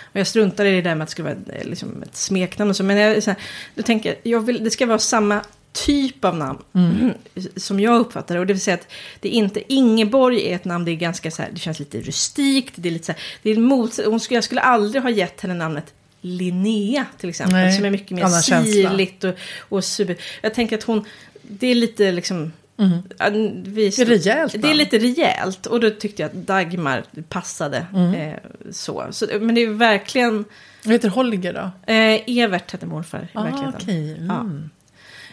Och jag struntar i det där med att det ska vara eh, liksom, ett smeknamn och så, men jag, så här, då tänker jag, vill, det ska vara samma typ av namn som jag uppfattar det. Och det vill säga att det är inte, Ingeborg är ett namn, det är ganska så här, det känns lite rustikt, det är lite så här, det är mot, hon skulle, jag skulle aldrig ha gett henne namnet Linnea till exempel, Nej, som är mycket mer sirligt och, och super. Jag tänker att hon, det är lite liksom... ja, Vi, Mm. Det är rejält Det är lite rejält. Och då tyckte jag att Dagmar passade Mm. eh, så. så. Men det är verkligen... Vad heter Holger då? Eh, Evert hette morfar i Ah, verkligheten. okej. Mm.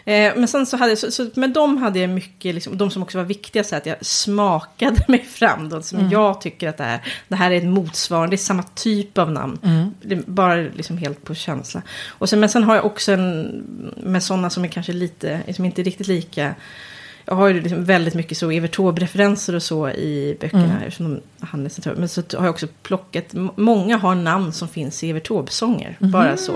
Eh, men sen så hade så, så, med dem hade jag mycket, liksom, de som också var viktiga, så att jag smakade mig fram. Då, som Mm. jag tycker att det här, det här är ett motsvarande, det är samma typ av namn. Mm. Är bara liksom helt på känsla. Och sen, men sen har jag också en, med sådana som är kanske lite, som inte är riktigt lika. Jag har ju liksom väldigt mycket så Evert Taube-referenser och så i böckerna. Mm. Eftersom de handlar så- Men så har jag också plockat, många har namn som finns i Evert Taube-sånger. Mhm. Bara så.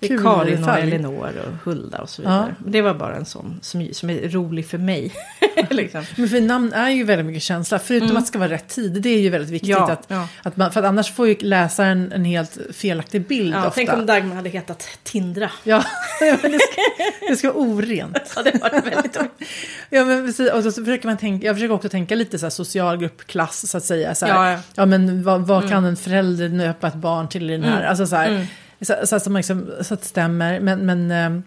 Det är Karin och. Elinor och Hulda och så vidare. Det var bara en sån som, som är rolig för mig. liksom. Men för namn är ju väldigt mycket känsla. Förutom att det ska vara rätt tid. Det är ju väldigt viktigt. Ja, att, ja. Att man, för att annars får ju läsaren en helt felaktig bild Ja, ofta. tänk om Dagmar hade hetat Tindra. Ja, det ska, det ska vara orent. Ja, det var väldigt Ja, men precis. Och så försöker man tänka, jag försöker också tänka lite så här social grupp, klass så att säga. Så här, Ja, ja. ja, men vad, vad kan en förälder nöpa ett barn till i den här? Alltså så här, så, så, att liksom, så att det stämmer. Men, men, eh,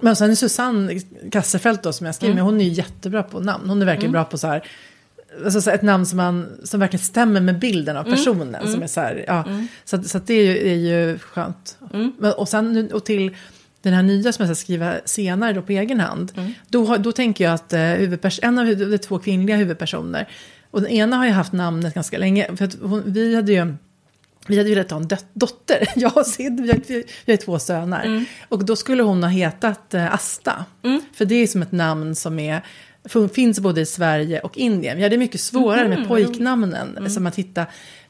men sen är Susanne Kasserfelt då som jag skriver med, hon är ju jättebra på namn. Hon är verkligen bra på så här, alltså så ett namn som, man, som verkligen stämmer med bilden av personen. Som är så här, ja, så, att- så att det är ju, är ju skönt. Men, och sen och till den här nya som jag ska skriva senare då på egen hand. Då, då tänker jag att eh, huvudpers- en av är två kvinnliga huvudpersoner. Och den ena har ju haft namnet ganska länge. För hon, vi hade ju... Vi hade velat ha en dot- dotter, jag och Sid, vi har, vi har två söner. Och då skulle hon ha hetat eh, Asta. För det är som ett namn som är, finns både i Sverige och Indien. Vi hade mycket svårare med pojknamnen. Som att hitta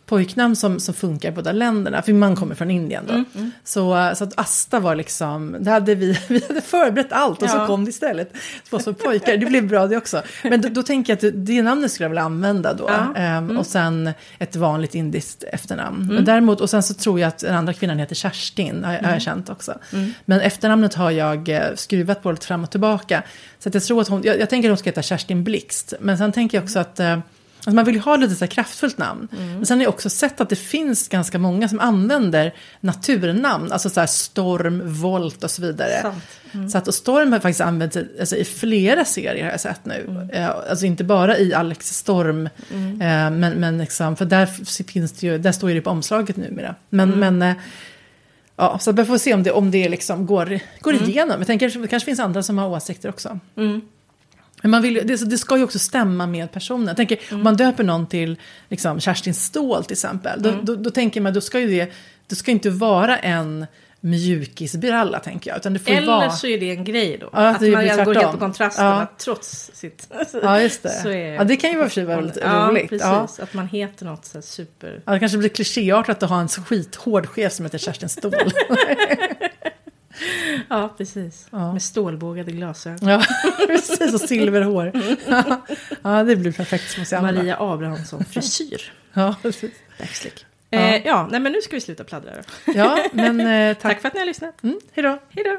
pojknamn som, som funkar i båda länderna. För man kommer från Indien då. Så, eh, så att Asta var liksom, det hade vi, vi hade förberett allt och så Ja. kom det istället. Två små pojkar, det blev bra det också. Men då, då tänker jag att det, namnet skulle jag vilja använda då. Ja. Ehm, Och sen ett vanligt indiskt efternamn. Men däremot, och sen så tror jag att den andra kvinnan heter Kerstin, har, har jag känt också. Men efternamnet har jag eh, skruvat på lite fram och tillbaka. Så att jag tror att hon, jag, jag tänker att hon ska heta Kerstin Blixt. Men sen tänker jag också att eh, Alltså man vill ju ha lite så kraftfullt namn. Men sen har jag också sett att det finns ganska många som använder naturnamn. Alltså så storm, volt och så vidare. Sant. Så att, och Storm har faktiskt använts alltså, i flera serier har jag sett nu. Eh, alltså inte bara i Alex Storm. Eh, men, men liksom, för där finns det ju, där står ju det på omslaget numera. Men, men eh, ja, så vi får se om det, om det liksom går, går igenom. Jag tänker det kanske finns andra som har åsikter också. Men man vill, det, det ska ju också stämma med personen. Jag tänker, om man döper någon till liksom, Kerstin Ståhl till exempel. Då, då, då tänker man, då ska ju det, det ska inte vara en mjukisbralla tänker jag. Utan det får Eller vara... så är det en grej då. Ja, att man går helt på kontrasten Ja. trots sitt... Ja, just det. är- ja, det kan ju vara för sig vara lite ja, roligt. precis. Ja. Att man heter något så super... Ja, det kanske blir klichéartat att ha en skithård chef som heter Kerstin Ståhl. Ja, precis. Ja. Med stålbågade glasögon. Ja, precis. Och silverhår. Ja, det blir perfekt som Anna. Maria Abrahamsson, frisyr. Ja, precis. Backslick. Ja. Eh, ja, nej men nu ska vi sluta pladdra då. Ja, men eh, tack. tack. för att ni har lyssnat. Mm, hej då.